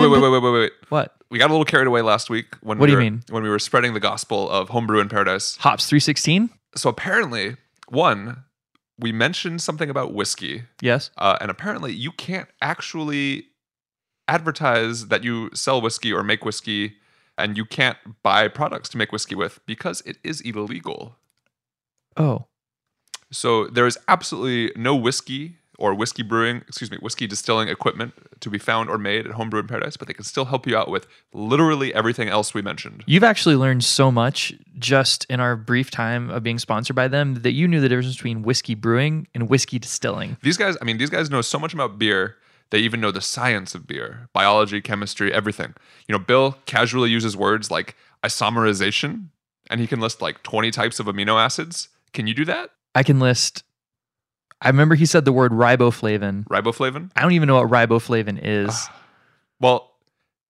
Wait, wait, wait, wait, wait, wait, wait. What? We got a little carried away last week when What we do you were, mean? when we were spreading the gospel of homebrew in paradise. Hops 316? So apparently, one, we mentioned something about whiskey, Yes. uh, and apparently you can't actually advertise that you sell whiskey or make whiskey, and you can't buy products to make whiskey with because it is illegal. Oh. So there is absolutely no whiskey or whiskey brewing, excuse me, whiskey distilling equipment to be found or made at Homebrew in Paradise, but they can still help you out with literally everything else we mentioned. You've actually learned so much just in our brief time of being sponsored by them that you knew the difference between whiskey brewing and whiskey distilling. These guys, I mean, these guys know so much about beer. They even know the science of beer, biology, chemistry, everything. You know, Bill casually uses words like isomerization, and he can list like 20 types of amino acids. Can you do that? I can list. I remember he said the word riboflavin. Riboflavin? I don't even know what riboflavin is. Ah. Well,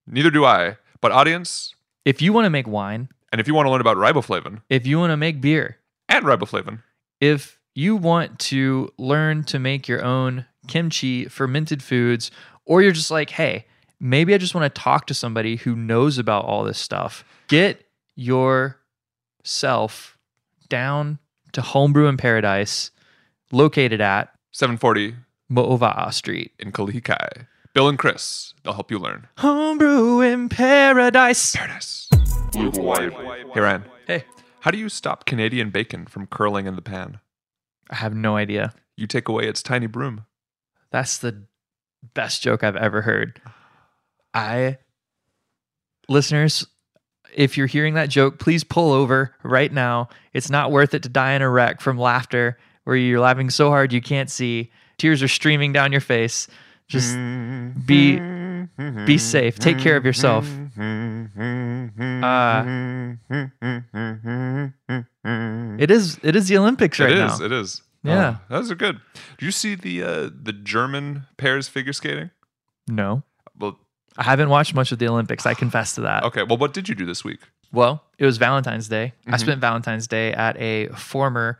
neither do I. But audience, if you want to make wine, and if you want to learn about riboflavin if you want to make beer, and riboflavin, if you want to learn to make your own kimchi, fermented foods, or you're just like, hey, maybe I just want to talk to somebody who knows about all this stuff, get yourself down to Homebrew in Paradise, located at 740 Mo'owa'a Street. in Kalihikai. Bill and Chris, they'll help you learn. Homebrew in Paradise. Paradise. Hey, Ryan. Hey, How do you stop Canadian bacon from curling in the pan? I have no idea. You take away its tiny broom. That's the best joke I've ever heard. I, listeners, if you're hearing that joke, please pull over right now. It's not worth it to die in a wreck from laughter where you're laughing so hard you can't see. Tears are streaming down your face. Just be be safe. Take care of yourself. Uh, it is it is the Olympics right It is. now. It is. Yeah. Oh, those are good. Do you see the uh, the German pairs figure skating? No, Well, I haven't watched much of the Olympics. I confess to that. okay. Well, what did you do this week? Well, it was Valentine's Day. I Mhm. spent Valentine's Day at a former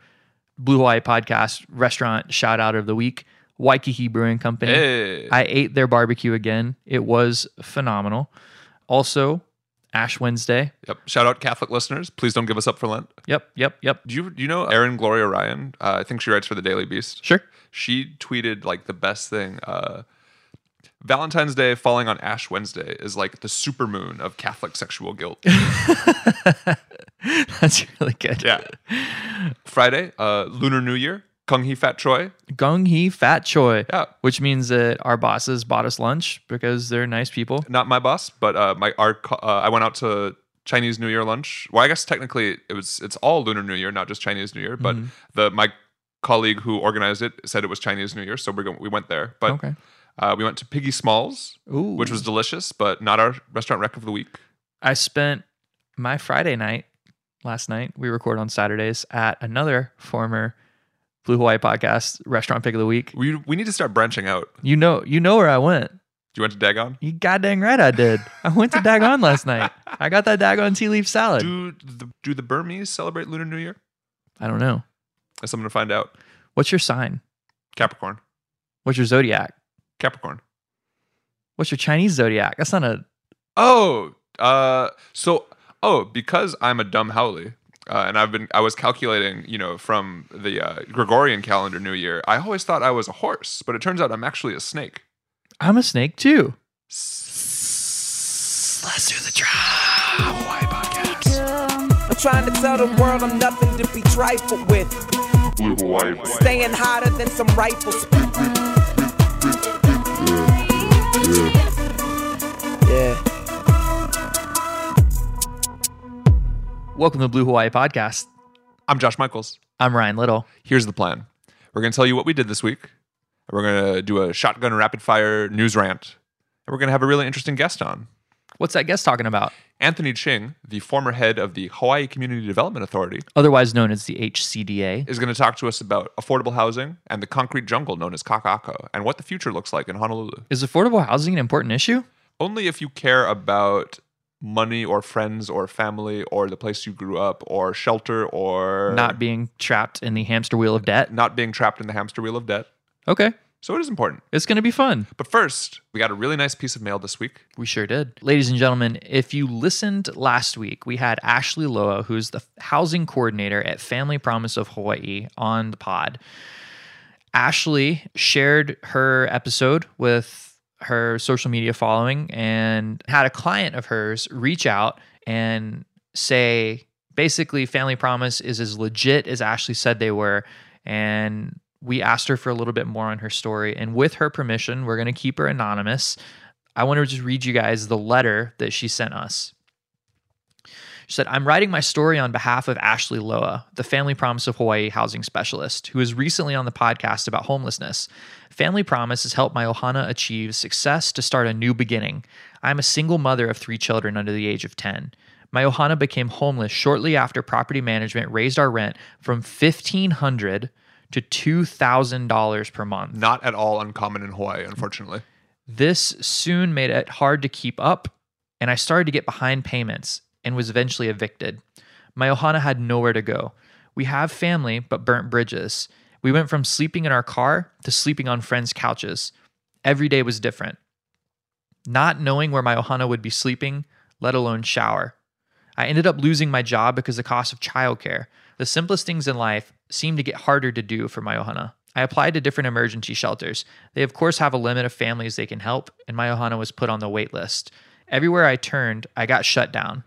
Blue Hawaii podcast restaurant shout out of the week, Waikiki Brewing Company. Hey. I ate their barbecue again. It was phenomenal. Also, Ash Wednesday. yep. Shout out Catholic listeners. Please don't give us up for Lent. Yep, yep, yep. Do you do you know Erin Gloria Ryan? Uh, I think she writes for the Daily Beast. Sure. She tweeted like the best thing. Uh, Valentine's Day falling on Ash Wednesday is like the supermoon of Catholic sexual guilt. That's really good. yeah. Friday, uh, Lunar New Year, Kung Hee Fat Choi. Gung Hee Fat Choi. Yeah. Which means that our bosses bought us lunch because they're nice people. Not my boss, but uh, my our uh, I went out to Chinese New Year lunch. Well, I guess technically it was it's all Lunar New Year, not just Chinese New Year. But Mhm. the my colleague who organized it said it was Chinese New Year, so we're going, we went there. But okay. Uh, we went to Piggy Smalls, Ooh. which was delicious, but not our restaurant rec of the week. I spent my Friday night last night. We record on Saturdays at another former Blue Hawaii podcast restaurant pick of the week. We we need to start branching out. You know, you know where I went. You went to Dagon. You goddamn right I did. I went to Dagon last night. I got that Dagon tea leaf salad. Do the do the Burmese celebrate Lunar New Year? I don't know. That's something to find out. What's your sign? Capricorn. What's your zodiac? Capricorn. What's your Chinese zodiac? That's not a. Oh, uh, so oh, because I'm a dumb haole, uh, and I've been I was calculating, you know, from the uh, Gregorian calendar New Year. I always thought I was a horse, but it turns out I'm actually a snake. I'm a snake too. Let's do the drop. Hawaii podcast. I'm trying to tell the world I'm nothing to be trifled with. Staying hotter than some rifles. Welcome to the Blue Hawaii podcast. I'm Josh Michaels. I'm Ryan Little. Here's the plan. We're going to tell you what we did this week. We're going to do a shotgun rapid fire news rant. And we're going to have a really interesting guest on. What's that guest talking about? Anthony Ching, the former head of the Hawaii Community Development Authority, Otherwise known as the HCDA. is going to talk to us about affordable housing and the concrete jungle known as Kakaako and what the future looks like in Honolulu. Is affordable housing an important issue? Only if you care about money or friends or family or the place you grew up or shelter or Not being trapped in the hamster wheel of debt. not being trapped in the hamster wheel of debt. Okay. So it is important. It's going to be fun. But first, we got a really nice piece of mail this week. We sure did. Ladies and gentlemen, if you listened last week, we had Ashley Loa, who's the housing coordinator at Family Promise of Hawaii, on the pod. Ashley shared her episode with her social media following and had a client of hers reach out and say basically Family Promise is as legit as Ashley said they were. And we asked her for a little bit more on her story. And with her permission, we're going to keep her anonymous. I want to just read you guys the letter that she sent us. She said, I'm writing my story on behalf of Ashley Loa, the Family Promise of Hawaii housing specialist, who was recently on the podcast about homelessness. Family Promise has helped my Ohana achieve success to start a new beginning. I'm a single mother of three children under the age of 10. My Ohana became homeless shortly after property management raised our rent from 1500 to $2,000 per month. Not at all uncommon in Hawaii, unfortunately. This soon made it hard to keep up, and I started to get behind payments and was eventually evicted. My Ohana had nowhere to go. We have family, but burnt bridges. We went from sleeping in our car to sleeping on friends' couches. Every day was different. Not knowing where my Ohana would be sleeping, let alone shower. I ended up losing my job because the cost of childcare. The simplest things in life seem to get harder to do for my Ohana. I applied to different emergency shelters. They, of course, have a limit of families they can help, and my Ohana was put on the wait list. Everywhere I turned, I got shut down.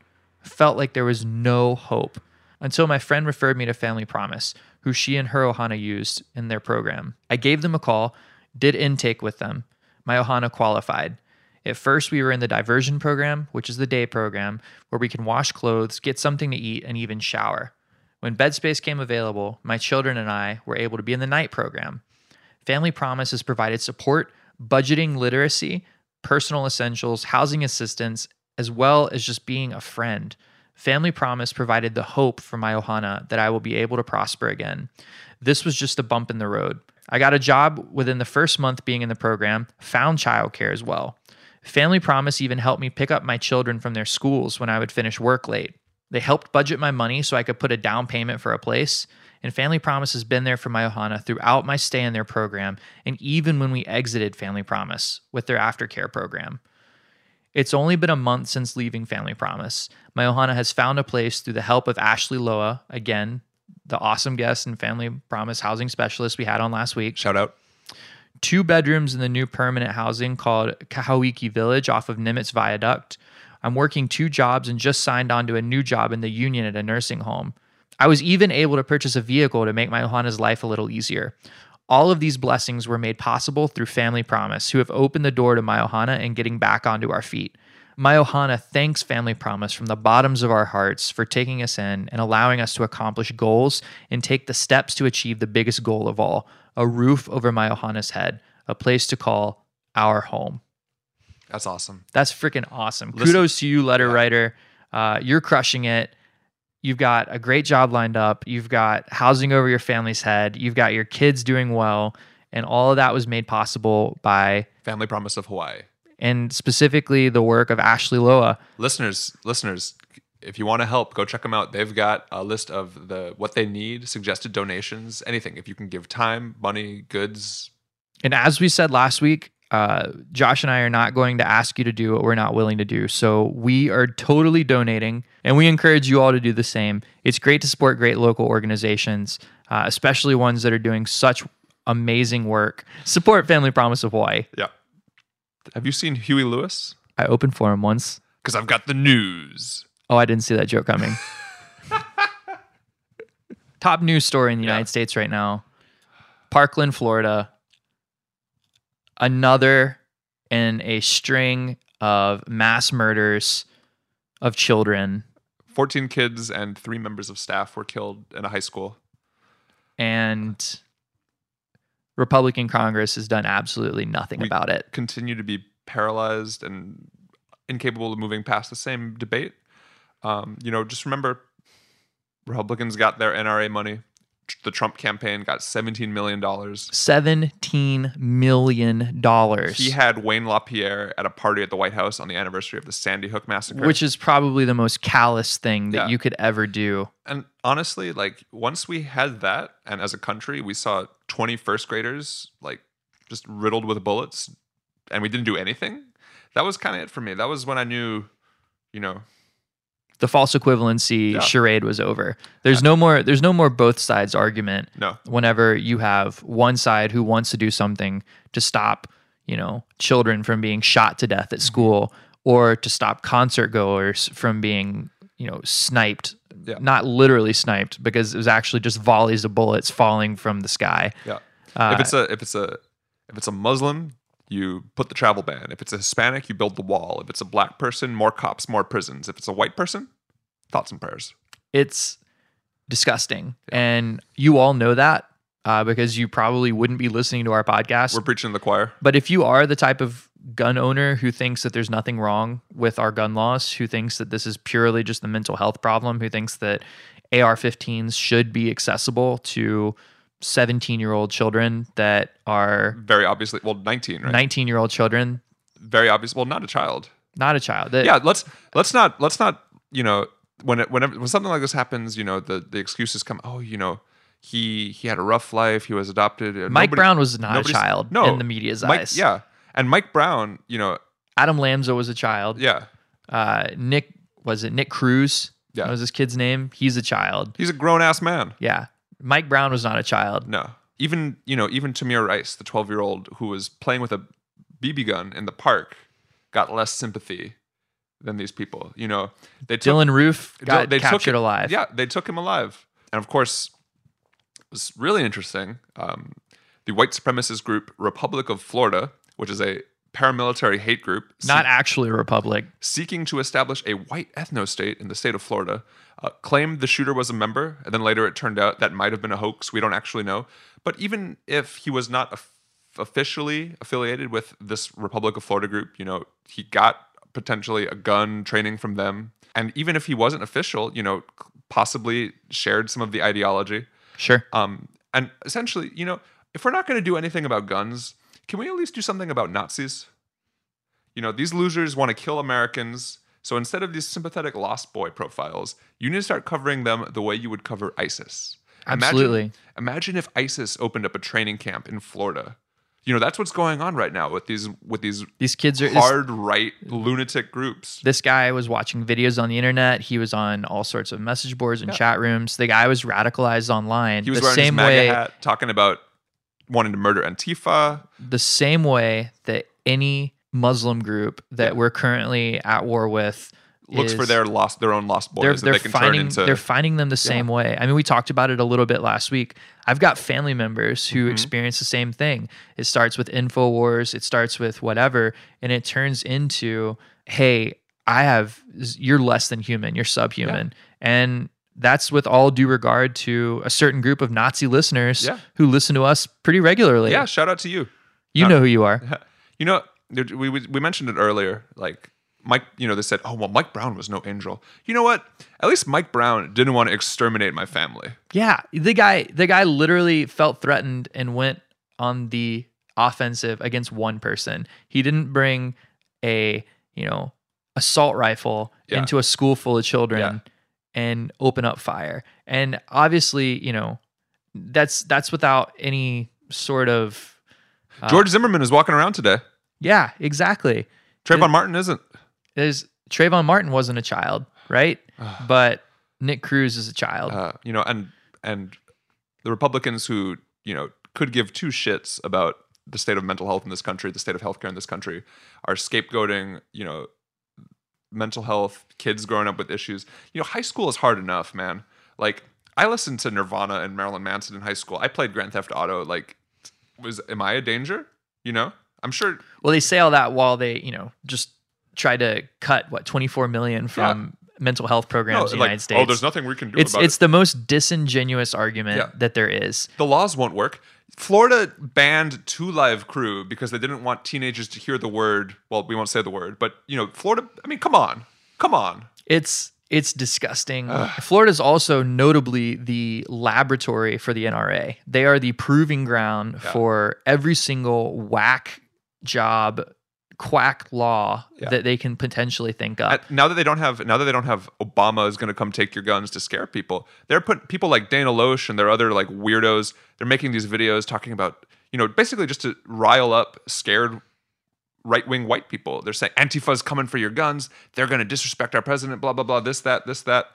Felt like there was no hope until my friend referred me to Family Promise, who she and her Ohana used in their program. I gave them a call, did intake with them. My Ohana qualified. At first, we were in the diversion program, which is the day program, where we can wash clothes, get something to eat, and even shower. When bed space came available, my children and I were able to be in the night program. Family Promise has provided support, budgeting literacy, personal essentials, housing assistance, as well as just being a friend. Family Promise provided the hope for my Ohana that I will be able to prosper again. This was just a bump in the road. I got a job within the first month being in the program, found childcare as well. Family Promise even helped me pick up my children from their schools when I would finish work late. They helped budget my money so I could put a down payment for a place. And Family Promise has been there for my Ohana throughout my stay in their program, and even when we exited Family Promise with their aftercare program. It's only been a month since leaving Family Promise. My Ohana has found a place through the help of Ashley Loa, again, the awesome guest and Family Promise housing specialist we had on last week. Shout out. Two bedrooms in the new permanent housing called Kahauiki Village off of Nimitz Viaduct. I'm working two jobs and just signed on to a new job in the union at a nursing home. I was even able to purchase a vehicle to make my Ohana's life a little easier. All of these blessings were made possible through Family Promise, who have opened the door to my Ohana and getting back onto our feet. My Ohana thanks Family Promise from the bottoms of our hearts for taking us in and allowing us to accomplish goals and take the steps to achieve the biggest goal of all a roof over my Ohana's head, a place to call our home. That's awesome. That's freaking awesome. Listen- Kudos to you, letter Yeah. writer. Uh, you're crushing it. You've got a great job lined up. You've got housing over your family's head. You've got your kids doing well. And all of that was made possible by, Family Promise of Hawaii. and specifically the work of Ashley Loa. Listeners, listeners, if you want to help, go check them out. They've got a list of the what they need, suggested donations, anything. If you can give time, money, goods, And as we said last week, uh, Josh and I are not going to ask you to do what we're not willing to do. So we are totally donating, and we encourage you all to do the same. It's great to support great local organizations, uh, especially ones that are doing such amazing work. Support Family Promise of Hawaii. yeah. Have you seen Huey Lewis? I opened for him once. Because I've got the news. Oh, I didn't see that joke coming. Top news story in the Yeah. United States right now Parkland, Florida. Another in a string of mass murders of children. 14 kids and three members of staff were killed in a high school. And Republican Congress has done absolutely nothing We- about it. Continue to be paralyzed and incapable of moving past the same debate. Um, you know, just remember Republicans got their NRA money. The Trump campaign got $17 million. $17 million. He had Wayne LaPierre at a party at the White House on the anniversary of the Sandy Hook massacre. which is probably the most callous thing that Yeah. you could ever do. and honestly, like once we had that, and as a country, we saw 20 first graders like just riddled with bullets, and we didn't do anything. That was kind of it for me. That was when I knew, you know, The false equivalency Yeah. charade was over. There's no more. There's no more both sides argument. no, Whenever you have one side who wants to do something to stop, you know, children from being shot to death Mm-hmm. at school, or to stop concert goers from being, you know, sniped. Yeah. Not literally sniped because it was actually just volleys of bullets falling from the sky. yeah. Uh, if it's a if it's a if it's a Muslim, you put the travel ban. If it's a Hispanic, you build the wall. If it's a black person, more cops, more prisons. If it's a white person, thoughts and prayers. it's disgusting. And you all know that uh, because you probably wouldn't be listening to our podcast. We're preaching to the choir. but if you are the type of gun owner who thinks that there's nothing wrong with our gun laws, who thinks that this is purely just the mental health problem, who thinks that AR 15s should be accessible to 17 year old children that are Very obviously, well, 19, right? 19 year old children, Very obvious. Well, not a child. not a child. That, yeah let's let's not let's not you know when it whenever when something like this happens you know the the excuses come oh you know he he had a rough life he was adopted Mike nobody- Brown was not a child no, in the media's Mike, eyes. yeah and mike brown you know Adam Lanza was a child. yeah Uh, Nick, was it Nick Cruz? Yeah. That was his kid's name. He's a child. he's a grown-ass man Yeah. Mike Brown was not a child. no even you know even tamir rice the 12 year old who was playing with a bb gun in the park got less sympathy than these people you know they took Dylann Roof got they captured him- alive. Yeah, they took him alive. And of course, it was really interesting. Um, the white supremacist group Republic of Florida, which is a paramilitary hate group Not seek- actually a republic. seeking to establish a white ethno state in the state of Florida, uh, claimed the shooter was a member, and then later it turned out that might have been a hoax. We don't actually know. But even if he was not of- officially affiliated with this Republic of Florida group, you know, he got potentially a gun training from them. And even if he wasn't official, you know, possibly shared some of the ideology. Sure. Um, and essentially, you know, if we're not going to do anything about guns, can we at least do something about Nazis? You know, these losers want to kill Americans. So instead of these sympathetic lost boy profiles, you need to start covering them the way you would cover ISIS. Imagine- Absolutely. Imagine if ISIS opened up a training camp in Florida. You know, that's what's going on right now with these with these These kids are this, hard right lunatic groups. this guy was watching videos on the internet. He was on all sorts of message boards and chat rooms. The guy was radicalized online. He was the wearing his same MAGA way hat, talking about wanting to murder Antifa. the same way that any Muslim group that Yeah. we're currently at war with Looks for their lost, their own lost boys they're, that they're they can finding turn into. they're finding them the same way. I mean, we talked about it a little bit last week. I've got family members who Mm-hmm. experience the same thing. It starts with Infowars, it starts with whatever, and it turns into, hey, I have you're less than human, you're subhuman, and that's with all due regard to a certain group of Nazi listeners Yeah. who listen to us pretty regularly. yeah, shout out to you. you uh, know who you are. You know, we we we mentioned it earlier. Like Mike, you know, they said, "Oh well, Mike Brown was no angel." You know what? At least Mike Brown didn't want to exterminate my family. Yeah, the guy the guy literally felt threatened and went on the offensive against one person. He didn't bring a, you know, assault rifle Yeah. into a school full of children Yeah. And open up fire. And obviously, you know, that's that's without any sort of Uh, George Zimmerman is walking around today. yeah, exactly. Trayvon Martin isn't. Is Trayvon Martin wasn't a child, right? but Nick Cruz is a child. Uh, you know, and and the Republicans who you know could give two shits about the state of mental health in this country, the state of healthcare in this country, are scapegoating. You know, mental health, kids growing up with issues. You know, high school is hard enough, man. Like I listened to Nirvana and Marilyn Manson in high school. I played Grand Theft Auto. Like, was am I a danger? You know, I'm sure. Well, they say all that while they, you know, just try to cut what 24 million from mental health programs in the like, United oh, States. oh, there's nothing we can do it's it's it. the most disingenuous argument Yeah. that there is. the laws won't work. Florida banned Two Live Crew because they didn't want teenagers to hear the word. Well, we won't say the word, but you know, Florida. I mean, come on, come on. It's it's disgusting. Florida is also notably the laboratory for the NRA. They are the proving ground for every single whack job, quack law Yeah. that they can potentially think up. Now that they don't have, now that they don't have Obama is going to come take your guns to scare people. They're putting people like Dana Loesch and their other like weirdos. They're making these videos talking about you know, basically just to rile up scared right wing white people. They're saying Antifa's coming for your guns. They're going to disrespect our president, blah, blah, blah, this, that, this, that.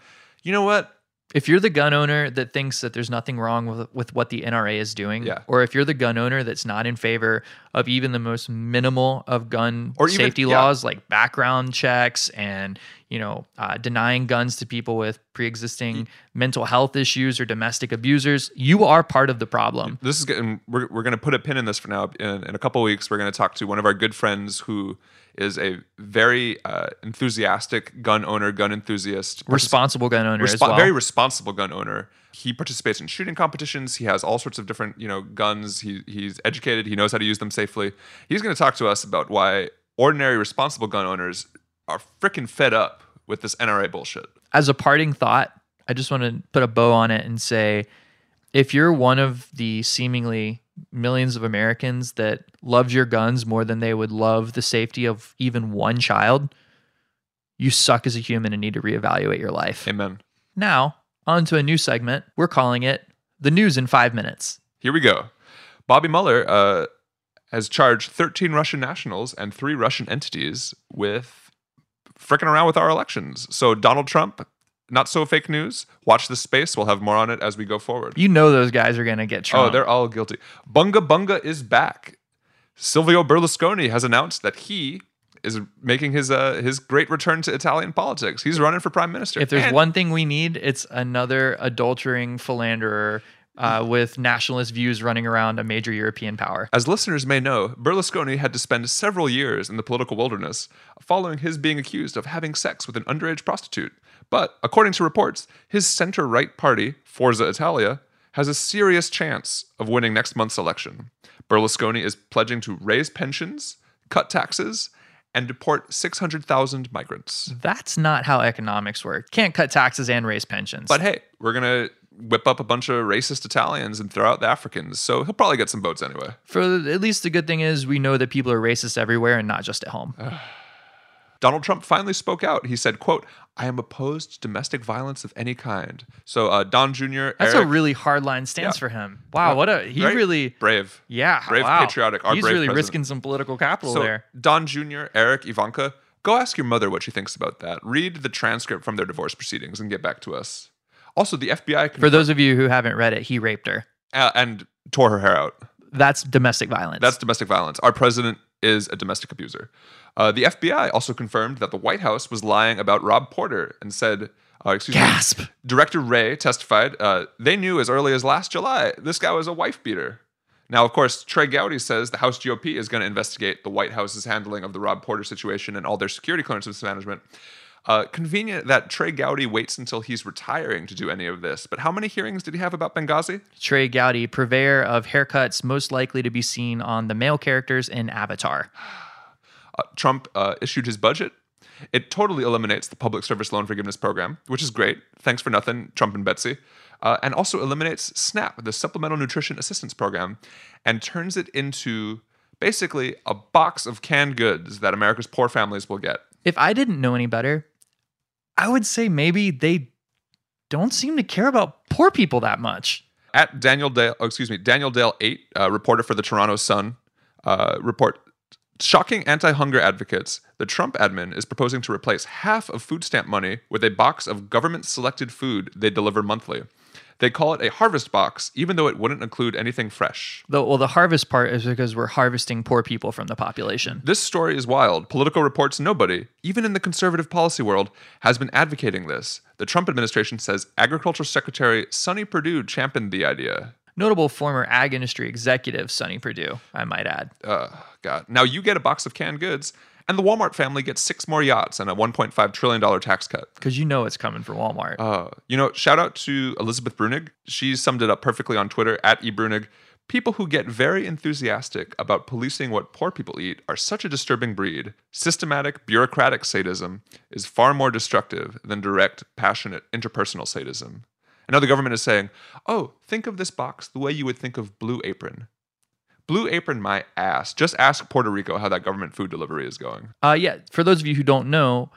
You know what? If you're the gun owner that thinks that there's nothing wrong with, with what the NRA is doing, Yeah. or if you're the gun owner that's not in favor of even the most minimal of gun Or even- safety yeah. laws like background checks and you know uh, denying guns to people with pre-existing mental health issues or domestic abusers, you are part of the problem. This is getting, we're, we're going to put a pin in this for now. In, in a couple of weeks, we're going to talk to one of our good friends who is a very uh, enthusiastic gun owner, gun enthusiast. Responsible gun owner as well. Very responsible gun owner. He participates in shooting competitions. He has all sorts of different, you know, guns. He he's educated. He knows how to use them safely. He's going to talk to us about why ordinary responsible gun owners are freaking fed up with this NRA bullshit. as a parting thought, I just want to put a bow on it and say if you're one of the seemingly millions of Americans that loves your guns more than they would love the safety of even one child, you suck as a human and need to reevaluate your life. Amen. Now, on to a new segment. We're calling it The News in Five Minutes. Here we go. Bobby Mueller uh, has charged 13 Russian nationals and three Russian entities with fricking around with our elections. So Donald Trump, not so fake news. Watch this space. We'll have more on it as we go forward. You know those guys are going to get Trump. Oh, they're all guilty. Bunga Bunga is back. Silvio Berlusconi has announced that he is making his uh, his great return to Italian politics. He's running for prime minister. If there's And- one thing we need, it's another adultering philanderer uh, with nationalist views running around a major European power. As listeners may know, Berlusconi had to spend several years in the political wilderness following his being accused of having sex with an underage prostitute. But according to reports, his center right party, Forza Italia, has a serious chance of winning next month's election. Berlusconi is pledging to raise pensions, cut taxes, and deport 600,000 migrants. That's not how economics work. Can't cut taxes and raise pensions. But hey, we're going to whip up a bunch of racist Italians and throw out the Africans. So he'll probably get some votes anyway. for at least the good thing is we know that people are racist everywhere and not just at home. Donald Trump finally spoke out. He said, quote, I am opposed to domestic violence of any kind. So uh, Don Jr., That's Eric, a really hard line stance Yeah. for him. Wow, what a he right? really brave. yeah, Brave, wow. patriotic, our He's brave really president. risking some political capital So there. Don Jr., Eric, Ivanka, go ask your mother what she thinks about that. Read the transcript from their divorce proceedings and get back to us. Also, the FBI For those of you who haven't read it, he raped her. uh, and tore her hair out. That's domestic violence. That's domestic violence. Our president is a domestic abuser. Uh, the FBI also confirmed that the White House was lying about Rob Porter and said, uh, excuse me, gasp. Director Wray testified uh, they knew as early as last July this guy was a wife beater. Now, of course, Trey Gowdy says the House GOP is going to investigate the White House's handling of the Rob Porter situation and all their security clearance mismanagement. Uh, convenient that Trey Gowdy waits until he's retiring to do any of this. But how many hearings did he have about Benghazi? Trey Gowdy, purveyor of haircuts most likely to be seen on the male characters in Avatar. uh, Trump uh, issued his budget. It totally eliminates the public service loan forgiveness program, which is great. Thanks for nothing, Trump and Betsy. Uh, and also eliminates SNAP, the Supplemental Nutrition Assistance Program, and turns it into basically a box of canned goods that America's poor families will get. If I didn't know any better, I would say maybe they don't seem to care about poor people that much. At Daniel Dale, oh, excuse me, Daniel Dale eight, uh, reporter for the Toronto Sun, uh, report shocking anti-hunger advocates. The Trump admin is proposing to replace half of food stamp money with a box of government-selected food they deliver monthly. They call it a harvest box, even though it wouldn't include anything fresh. The, well, the harvest part is because we're harvesting poor people from the population. This story is wild. Politico reports nobody, even in the conservative policy world, has been advocating this. The Trump administration says Agriculture Secretary Sonny Perdue championed the idea. Notable former ag industry executive Sonny Perdue, I might add. uh, God. Now you get a box of canned goods, and the Walmart family gets six more yachts and a $1.5 trillion tax cut. Because you know it's coming for Walmart. Uh, you know, shout out to Elizabeth Bruenig. She summed it up perfectly on Twitter at eBruenig. People who get very enthusiastic about policing what poor people eat are such a disturbing breed. Systematic, bureaucratic sadism is far more destructive than direct, passionate, interpersonal sadism. And now the government is saying, oh, think of this box the way you would think of Blue Apron. Blue Apron, my ass. Just ask Puerto Rico how that government food delivery is going. Uh, yeah, for those of you who don't know,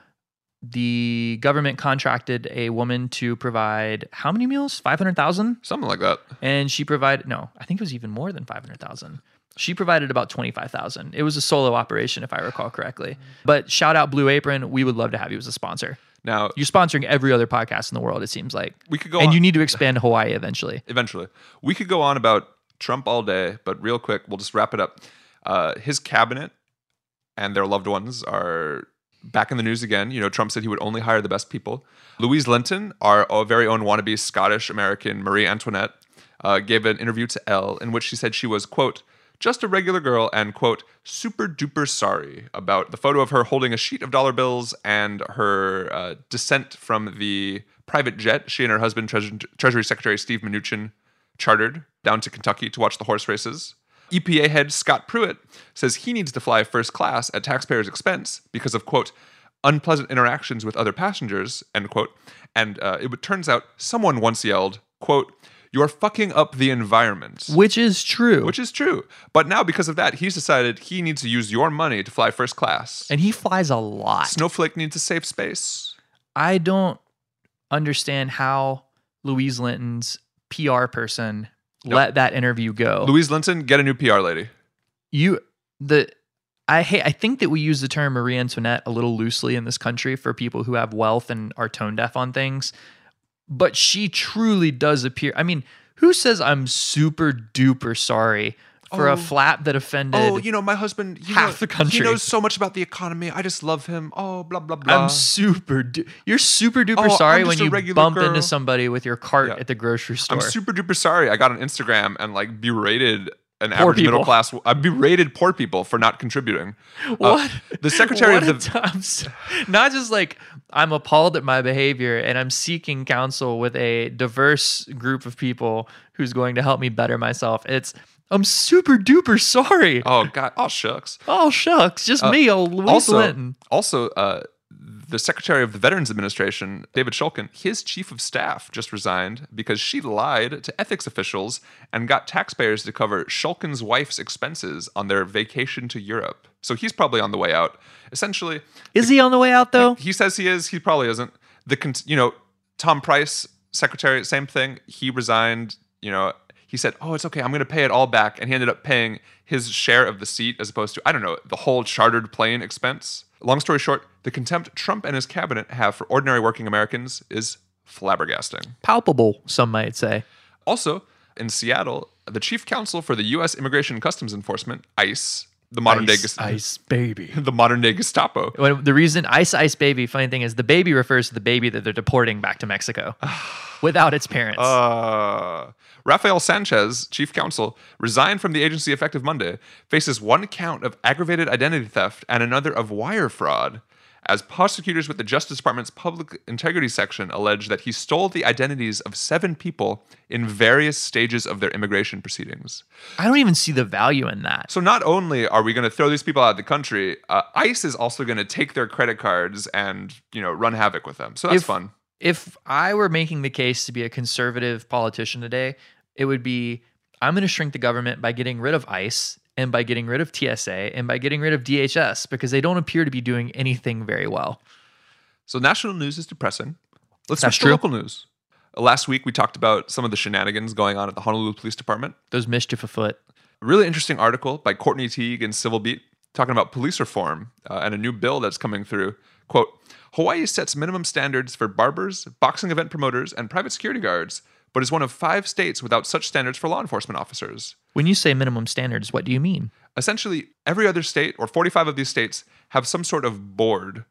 the government contracted a woman to provide how many meals? 500,000? Something like that. And she provided, no, I think it was even more than 500,000. She provided about 25,000. It was a solo operation, if I recall correctly. But shout out Blue Apron. We would love to have you as a sponsor. Now, You're sponsoring every other podcast in the world, it seems like. we could go and on you need to expand to Hawaii eventually. eventually. We could go on about Trump all day, but real quick, we'll just wrap it up. Uh, his cabinet and their loved ones are back in the news again. You know, Trump said he would only hire the best people. Louise Linton, our, very own wannabe Scottish American Marie Antoinette, uh, gave an interview to Elle in which she said she was, quote, just a regular girl and, quote, super duper sorry about the photo of her holding a sheet of dollar bills and her uh, descent from the private jet she and her husband, Treasury Secretary Steve Mnuchin, chartered down to Kentucky to watch the horse races. EPA head Scott Pruitt says he needs to fly first class at taxpayers' expense because of, quote, unpleasant interactions with other passengers, end quote. And uh, it turns out someone once yelled, quote, you're fucking up the environment. Which is true. Which is true. But now, because of that, he's decided he needs to use your money to fly first class. and he flies a lot. Snowflake needs a safe space. I don't understand how Louise Linton's PR person Nope. let that interview go. Louise Linton, get a new PR lady. you the I hate I think that we use the term Marie Antoinette a little loosely in this country for people who have wealth and are tone deaf on things. But she truly does appear. I mean, who says I'm super duper sorry for Oh. a flap that offended Oh, you know, my husband, Half know, the country. He knows so much about the economy. I just love him. Oh, blah, blah, blah. I'm super du- you're super duper Oh, sorry when you bump girl. into somebody with your cart Yeah. at the grocery store. I'm super duper sorry. I got on Instagram and like berated an Poor average middle class. I berated poor people for not contributing. Uh, What the secretary What of the I'm not just like I'm appalled at my behavior and I'm seeking counsel with a diverse group of people who's going to help me better myself. It's I'm super duper sorry. oh god, oh shucks. Oh shucks, just Uh, me, old Louise also, Linton. also, uh, the secretary of the Veterans Administration, David Shulkin, his chief of staff just resigned because she lied to ethics officials and got taxpayers to cover Shulkin's wife's expenses on their vacation to Europe. So he's probably on the way out. Essentially, Is he on the way out though? he says he is. He probably isn't. The con- you know Tom Price, secretary, same thing. He resigned. You know, he said, "Oh, it's okay. I'm going to pay it all back," and he ended up paying his share of the seat as opposed to I don't know the whole chartered plane expense. Long story short, the contempt Trump and his cabinet have for ordinary working Americans is flabbergasting. Palpable, some might say. Also, in Seattle, the chief counsel for the U.S. Immigration and Customs Enforcement, ICE, the modern day ice, ice baby. the modern day Gestapo, When- the reason ice ice baby, funny thing is the baby refers to the baby that they're deporting back to Mexico without its parents. Uh, Rafael Sanchez, chief counsel, resigned from the agency effective Monday, faces one count of aggravated identity theft and another of wire fraud, as prosecutors with the Justice Department's public integrity section allege that he stole the identities of seven people in various stages of their immigration proceedings. I don't even see the value in that. So not only are we going to throw these people out of the country, uh, ICE is also going to take their credit cards and you know run havoc with them. So that's If- fun. if I were making the case to be a conservative politician today, it would be I'm going to shrink the government by getting rid of ICE and by getting rid of TSA and by getting rid of DHS because they don't appear to be doing anything very well. So national news is depressing. Let's That's switch true. to local news. Last week we talked about some of the shenanigans going on at the Honolulu Police Department. Those mischief afoot. A really interesting article by Courtney Teague in Civil Beat talking about police reform uh, and a new bill that's coming through. Quote, Hawaii sets minimum standards for barbers, boxing event promoters, and private security guards, but is one of five states without such standards for law enforcement officers. When you say minimum standards, what do you mean? Essentially, every other state, or 45 of these states, have some sort of board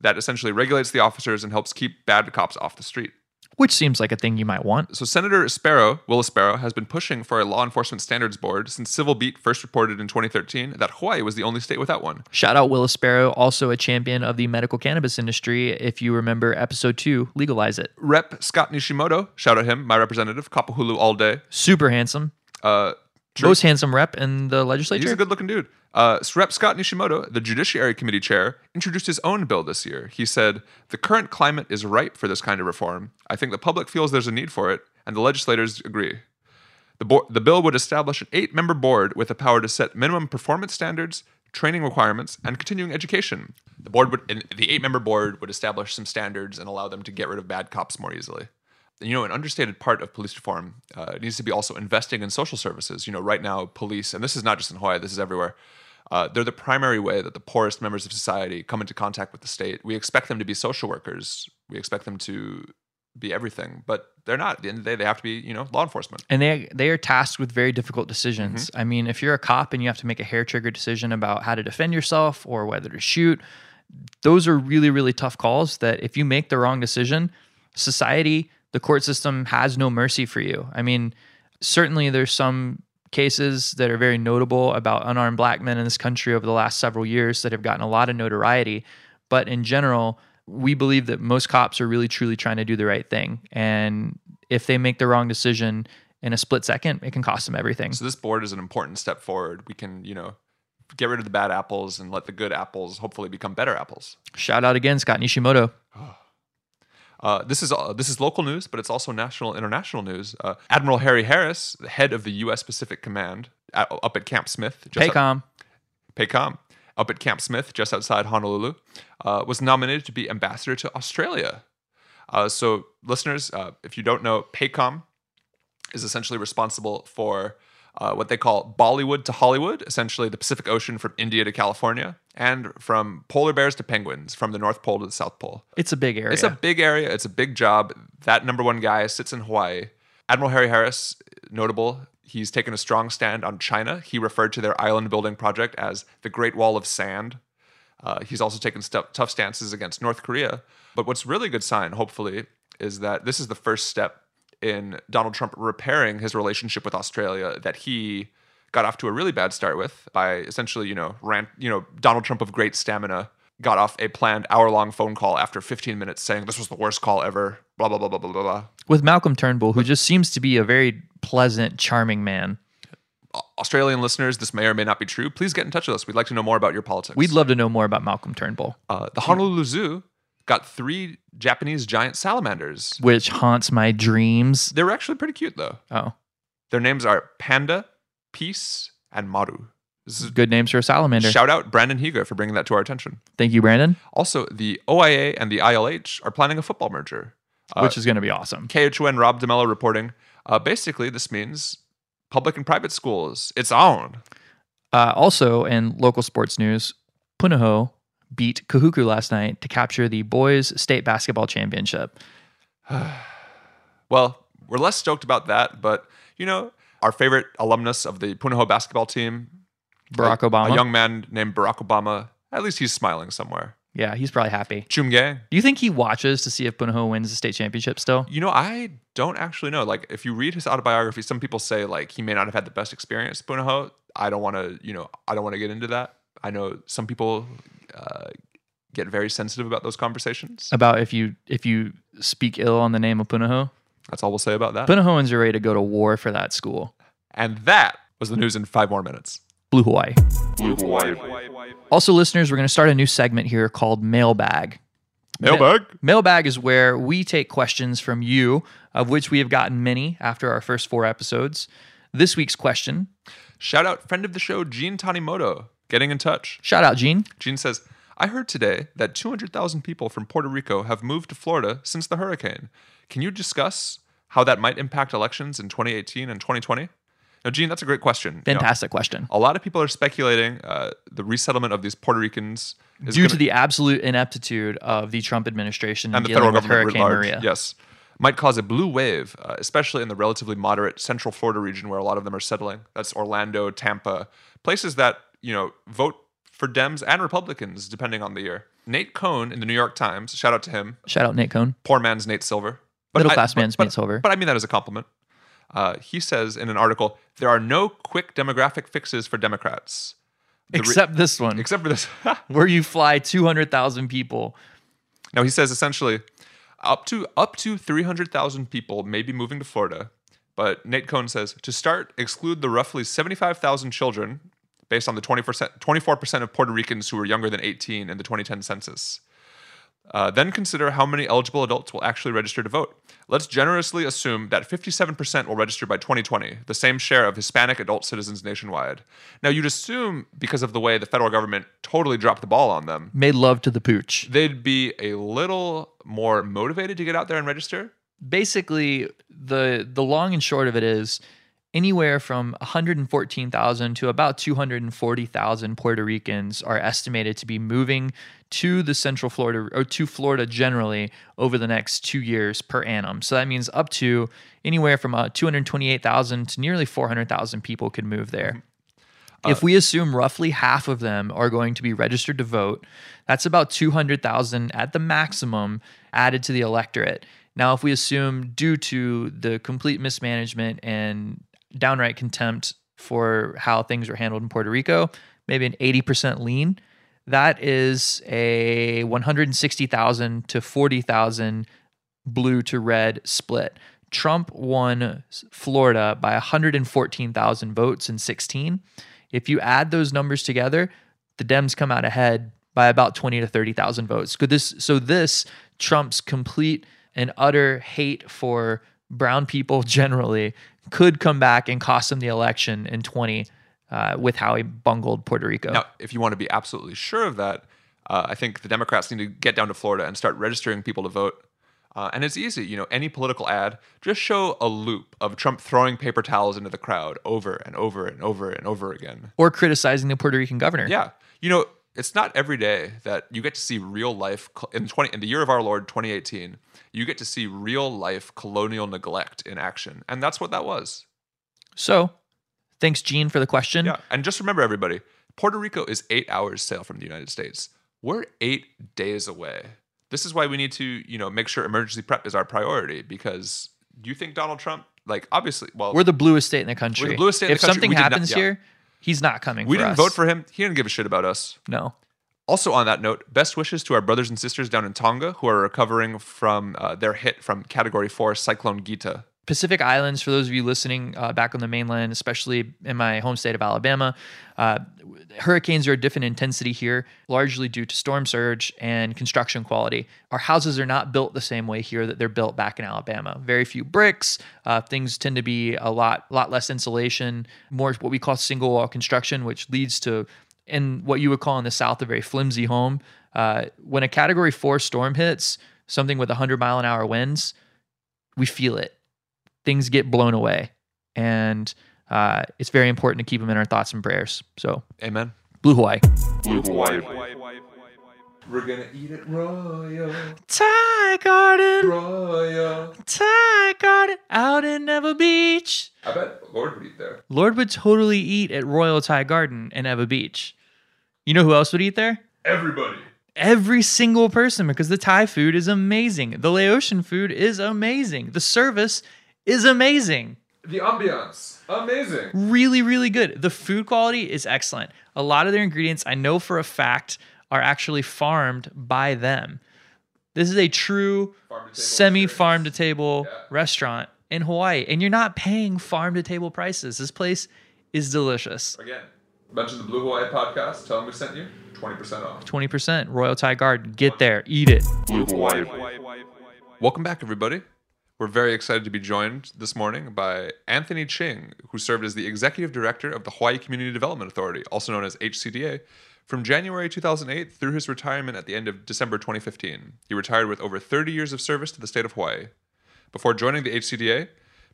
that essentially regulates the officers and helps keep bad cops off the street. Which seems like a thing you might want. So Senator Espero, Will Espero, has been pushing for a law enforcement standards board since Civil Beat first reported in 2013 that Hawaii was the only state without one. Shout out Will Espero, also a champion of the medical cannabis industry. If you remember episode two, legalize it. Rep Scott Nishimoto, shout out him, my representative, Kapahulu all day. Super handsome. Uh, True. Most handsome rep in the legislature. He's a good looking dude. Uh, Rep Scott Nishimoto, the Judiciary Committee chair, introduced his own bill this year. He said, The current climate is ripe for this kind of reform. I think the public feels there's a need for it, and the legislators agree. The, bo- the bill would establish an eight member board with the power to set minimum performance standards, training requirements, and continuing education. The board would, the eight-member board would establish some standards and allow them to get rid of bad cops more easily. You know, an understated part of police reform uh, needs to be also investing in social services. You know, right now, police, and this is not just in Hawaii, this is everywhere. Uh, they're the primary way that the poorest members of society come into contact with the state. We expect them to be social workers. We expect them to be everything, but they're not. At the end of the day, they have to be, you know, law enforcement. and they they are tasked with very difficult decisions. Mm-hmm. I mean, if you're a cop and you have to make a hair trigger decision about how to defend yourself or whether to shoot, those are really really tough calls. That if you make the wrong decision, society, the court system has no mercy for you. I mean, certainly there's some cases that are very notable about unarmed black men in this country over the last several years that have gotten a lot of notoriety, but in general, we believe that most cops are really truly trying to do the right thing and if they make the wrong decision in a split second, it can cost them everything. So this board is an important step forward. We can, you know, get rid of the bad apples and let the good apples hopefully become better apples. Shout out again, Scott Nishimoto. Oh. Uh, this is uh, this is local news, but it's also national, international news. Uh, Admiral Harry Harris, the head of the U.S. Pacific Command, at, up at Camp Smith, just out- Paycom. PACOM, up at Camp Smith, just outside Honolulu, uh, was nominated to be ambassador to Australia. Uh, so, listeners, uh, if you don't know, PACOM is essentially responsible for uh, what they call Bollywood to Hollywood, essentially the Pacific Ocean from India to California, and from polar bears to penguins, from the North Pole to the South Pole. It's a big area. It's a big area. It's a big job. That number one guy sits in Hawaii. Admiral Harry Harris, notable. He's taken a strong stand on China. He referred to their island building project as the Great Wall of Sand. Uh, he's also taken stu- tough stances against North Korea. But what's really good sign, hopefully, is that this is the first step in Donald Trump repairing his relationship with Australia that he got off to a really bad start with by essentially, you know, rant, you know, Donald Trump of great stamina got off a planned hour-long phone call after 15 minutes saying this was the worst call ever, blah blah blah blah blah blah. with Malcolm Turnbull, who just seems to be a very pleasant, charming man. Australian listeners, this may or may not be true. Please get in touch with us. We'd like to know more about your politics. We'd love to know more about Malcolm Turnbull, Uh, the Honolulu Zoo got three Japanese giant salamanders. which haunts my dreams. They were actually pretty cute, though. Oh, Their names are Panda, Peace, and Maru. This is good names for a salamander. shout out Brandon Higa for bringing that to our attention. Thank you, Brandon. Also, the OIA and the ILH are planning a football merger. Uh, which is going to be awesome. KHON Rob DeMello reporting. Uh, basically, this means public and private schools. It's on. Uh, also, in local sports news, Punahou beat Kahuku last night to capture the boys' state basketball championship. Well, we're less stoked about that, but you know, our favorite alumnus of the Punahou basketball team, Barack a, Obama. a young man named Barack Obama. At least he's smiling somewhere. yeah, he's probably happy. Choom Gang. Do you think he watches to see if Punahou wins the state championship still? You know, I don't actually know. Like, if you read his autobiography, some people say like he may not have had the best experience at Punahou. I don't want to, you know, I don't want to get into that. I know some people uh, get very sensitive about those conversations. About if you if you speak ill on the name of Punahou? That's all we'll say about that. Punahouans are ready to go to war for that school. and that was the news in five more minutes. Blue Hawaii. Blue Hawaii. Also, listeners, we're going to start a new segment here called Mailbag. Mailbag. Mailbag is where we take questions from you, of which we have gotten many after our first four episodes. This week's question Shout out friend of the show, Gene Tanimoto, getting in touch. shout out, Gene. Gene says, I heard today that 200,000 people from Puerto Rico have moved to Florida since the hurricane. Can you discuss how that might impact elections in 2018 and 2020? Now, Gene, that's a great question. You know, Fantastic question. a lot of people are speculating uh, the resettlement of these Puerto Ricans is Due gonna- to the absolute ineptitude of the Trump administration in and the federal with government Hurricane large, Maria. yes, might cause a blue wave, uh, especially in the relatively moderate Central Florida region where a lot of them are settling. That's Orlando, Tampa, places that you know vote for Dems and Republicans depending on the year. Nate Cohn in the New York Times, shout out to him. Shout out, Nate Cohn. Poor man's Nate Silver, Middle I- class man's but, Nate Silver. But I mean that as a compliment. Uh, he says in an article, there are no quick demographic fixes for Democrats. The re- Except this one, except for this. where you fly 200,000 people. Now he says essentially up to up to 300,000 people may be moving to Florida, but Nate Cohn says to start exclude the roughly 75,000 children based on the 20%, 24% of Puerto Ricans who were younger than 18 in the 2010 census. Uh, then consider how many eligible adults will actually register to vote. Let's generously assume that 57% will register by 2020, the same share of Hispanic adult citizens nationwide. Now, you'd assume because of the way the federal government totally dropped the ball on them, Made love to the pooch. they'd be a little more motivated to get out there and register. basically the the long and short of it is anywhere from 114,000 to about 240,000 Puerto Ricans are estimated to be moving to the central Florida or to Florida generally over the next 2 years per annum. So that means up to anywhere from uh, 228,000 to nearly 400,000 people could move there. if we assume roughly half of them are going to be registered to vote, that's about 200,000 at the maximum added to the electorate. Now, if we assume due to the complete mismanagement and downright contempt for how things were handled in Puerto Rico, maybe an 80% lean, that is a 160,000 to 40,000 blue to red split. Trump won Florida by 114,000 votes in 16. If you add those numbers together, the Dems come out ahead by about 20 to 30,000 votes. Could this so this Trump's complete and utter hate for brown people generally could come back and cost him the election in 20 uh, with how he bungled Puerto Rico. Now, if you want to be absolutely sure of that, uh, I think the Democrats need to get down to Florida and start registering people to vote. Uh, and it's easy, you know, any political ad, just show a loop of Trump throwing paper towels into the crowd over and over and over and over again. Or criticizing the Puerto Rican governor. Yeah, you know, it's not every day that you get to see real life in twenty in the year of our Lord 2018. You get to see real life colonial neglect in action, and that's what that was. So, thanks, Gene, for the question. Yeah, and just remember, everybody, Puerto Rico is eight hours sail from the United States. We're eight days away. This is why we need to, you know, make sure emergency prep is our priority. Because do you think Donald Trump, like, obviously, well, We're the bluest state in the country. The bluest state in if the country. something We did not- happens yeah. here, he's not coming. we didn't us. vote for him. He didn't give a shit about us. No. Also, on that note, best wishes to our brothers and sisters down in Tonga who are recovering from uh, their hit from Category 4 Cyclone Gita. Pacific Islands, for those of you listening uh, back on the mainland, especially in my home state of Alabama, uh, hurricanes are a different intensity here, largely due to storm surge and construction quality. Our houses are not built the same way here that they're built back in Alabama. Very few bricks. Uh, things tend to be a lot, lot less insulation, more what we call single wall construction, which leads to, in what you would call in the South, a very flimsy home. Uh, when a Category Four storm hits, something with 100 mile an hour winds, we feel it things get blown away. And uh, it's very important to keep them in our thoughts and prayers. So, Amen. Blue Hawaii. We're gonna eat it royal, Thai Garden, royal. Thai Garden, out in Ewa Beach. I bet Lord would eat there. Lord would totally eat at Royal Thai Garden in Ewa Beach. You know who else would eat there? Everybody. Every single person, because the Thai food is amazing. The Laotian food is amazing. The service is amazing. The ambiance, amazing. really really good the food quality is excellent a lot of their ingredients i know for a fact are actually farmed by them this is a true semi farm to table restaurant in hawaii and you're not paying farm to table prices this place is delicious Again, mention the Blue Hawaii podcast. Tell them we sent you. Twenty percent off. 20% royal thai garden get there eat it Blue Hawaii. Welcome back, everybody. We're very excited to be joined this morning by Anthony Ching, who served as the executive director of the Hawaii Community Development Authority, also known as HCDA, from January 2008 through his retirement at the end of December 2015. He retired with over 30 years of service to the state of Hawaii. Before joining the HCDA,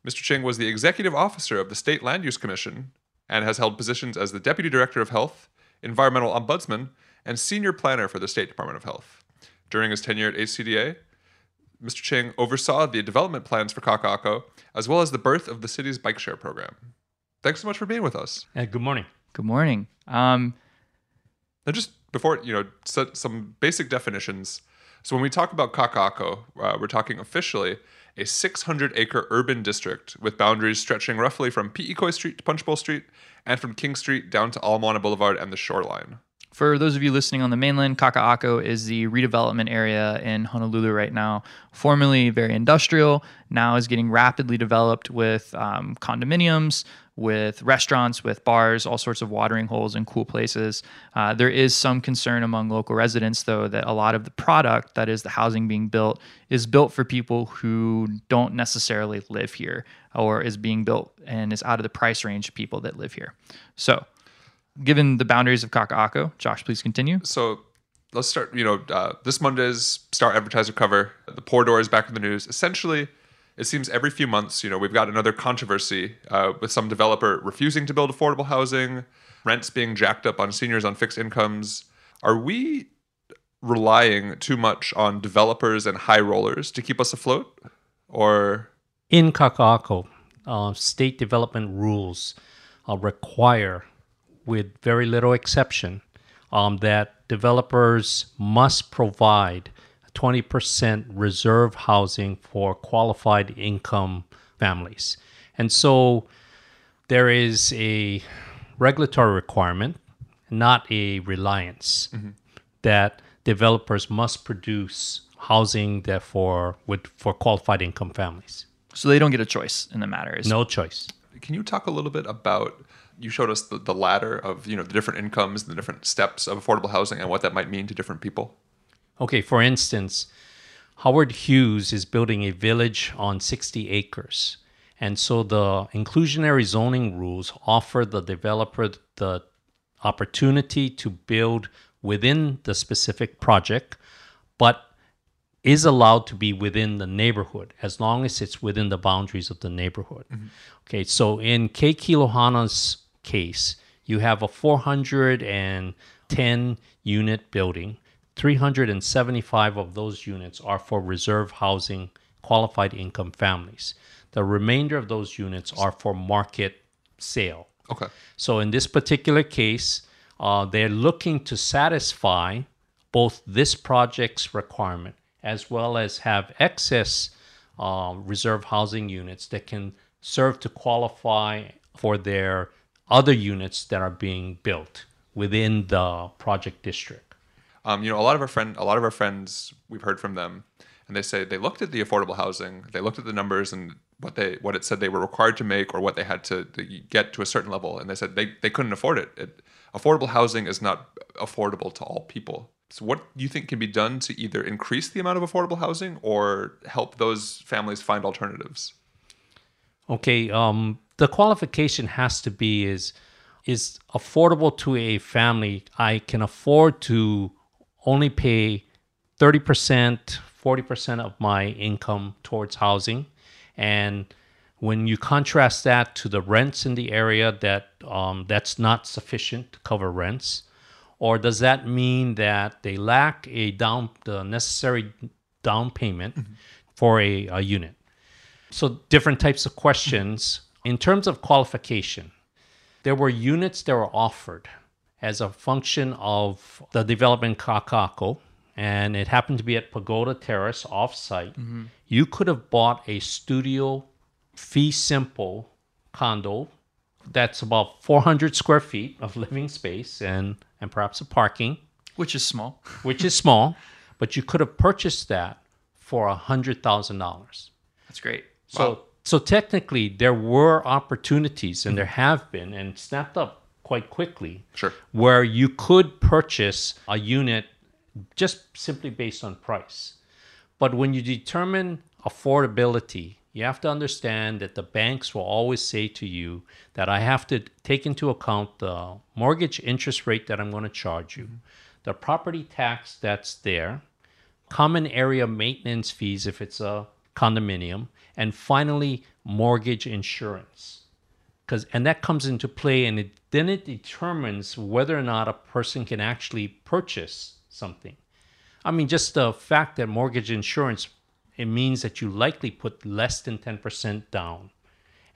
Mr. Ching was the executive officer of the State Land Use Commission and has held positions as the deputy director of health, environmental ombudsman, and senior planner for the State Department of Health. During his tenure at HCDA, Mr. Ching oversaw the development plans for Kaka'ako, as well as the birth of the city's bike share program. Thanks so much for being with us. Uh, good morning. good morning um Now, just before, you know, set some basic definitions. So when we talk about Kaka'ako, uh, we're talking officially a 600 acre urban district with boundaries stretching roughly from Pi'ikoi Street to Punchbowl Street and from King Street down to Ala Moana Boulevard and the shoreline. For those of you listening on the mainland, Kaka'ako is the redevelopment area in Honolulu right now. Formerly very industrial, now is getting rapidly developed with um, condominiums, with restaurants, with bars, all sorts of watering holes and cool places. Uh, there is some concern among local residents, though, that a lot of the product, that is the housing being built, is built for people who don't necessarily live here or is being built and is out of the price range of people that live here. So, given the boundaries of Kaka'ako, Josh, please continue. So let's start. You know, uh, this Monday's Star Advertiser cover, the Poor Door is back in the news. Essentially, it seems every few months, you know, we've got another controversy uh, with some developer refusing to build affordable housing, rents being jacked up on seniors on fixed incomes. Are we relying too much on developers and high rollers to keep us afloat? Or In Kaka'ako, uh, state development rules uh, require, with very little exception, um, that developers must provide 20% reserve housing for qualified income families. And so there is a regulatory requirement, not a reliance, that developers must produce housing that for with for qualified income families. So they don't get a choice in the matter. Is No choice. can you talk a little bit about? You showed us the, the ladder of you know the different incomes, and the different steps of affordable housing, and what that might mean to different people. Okay, for instance, Howard Hughes is building a village on 60 acres. And so the inclusionary zoning rules offer the developer the opportunity to build within the specific project, but is allowed to be within the neighborhood as long as it's within the boundaries of the neighborhood. Mm-hmm. Okay, so in Ke Kilohana's case, you have a 410 unit building. 375 of those units are for reserve housing qualified income families. The remainder of those units are for market sale. Okay. So in this particular case, uh, they're looking to satisfy both this project's requirement as well as have excess uh, reserve housing units that can serve to qualify for their other units that are being built within the project district. Um, you know, a lot of our friend, a lot of our friends, we've heard from them, and they say they looked at the affordable housing, they looked at the numbers and what they what it said they were required to make or what they had to, to get to a certain level, and they said they, they couldn't afford it. it. Affordable housing is not affordable to all people. So, what do you think can be done to either increase the amount of affordable housing or help those families find alternatives? Okay, um, the qualification has to be is is affordable to a family. I can afford to only pay thirty percent, forty percent of my income towards housing, and when you contrast that to the rents in the area, that um, that's not sufficient to cover rents, or does that mean that they lack a down the necessary down payment for a, a unit? So, different types of questions. In terms of qualification, there were units that were offered as a function of the development Kaka'ako, and it happened to be at Pagoda Terrace offsite. Mm-hmm. You could have bought a studio fee simple condo that's about 400 square feet of living space and, and perhaps a parking which is small. which is small, but you could have purchased that for a hundred thousand dollars. That's great. So so technically there were opportunities and there have been and snapped up quite quickly Sure. where you could purchase a unit just simply based on price. But when you determine affordability, you have to understand that the banks will always say to you that I have to take into account the mortgage interest rate that I'm going to charge you, the property tax that's there, common area maintenance fees if it's a condominium, and finally mortgage insurance. Cause and that comes into play and it then it determines whether or not a person can actually purchase something. I mean, just the fact that mortgage insurance it means that you likely put less than 10% down.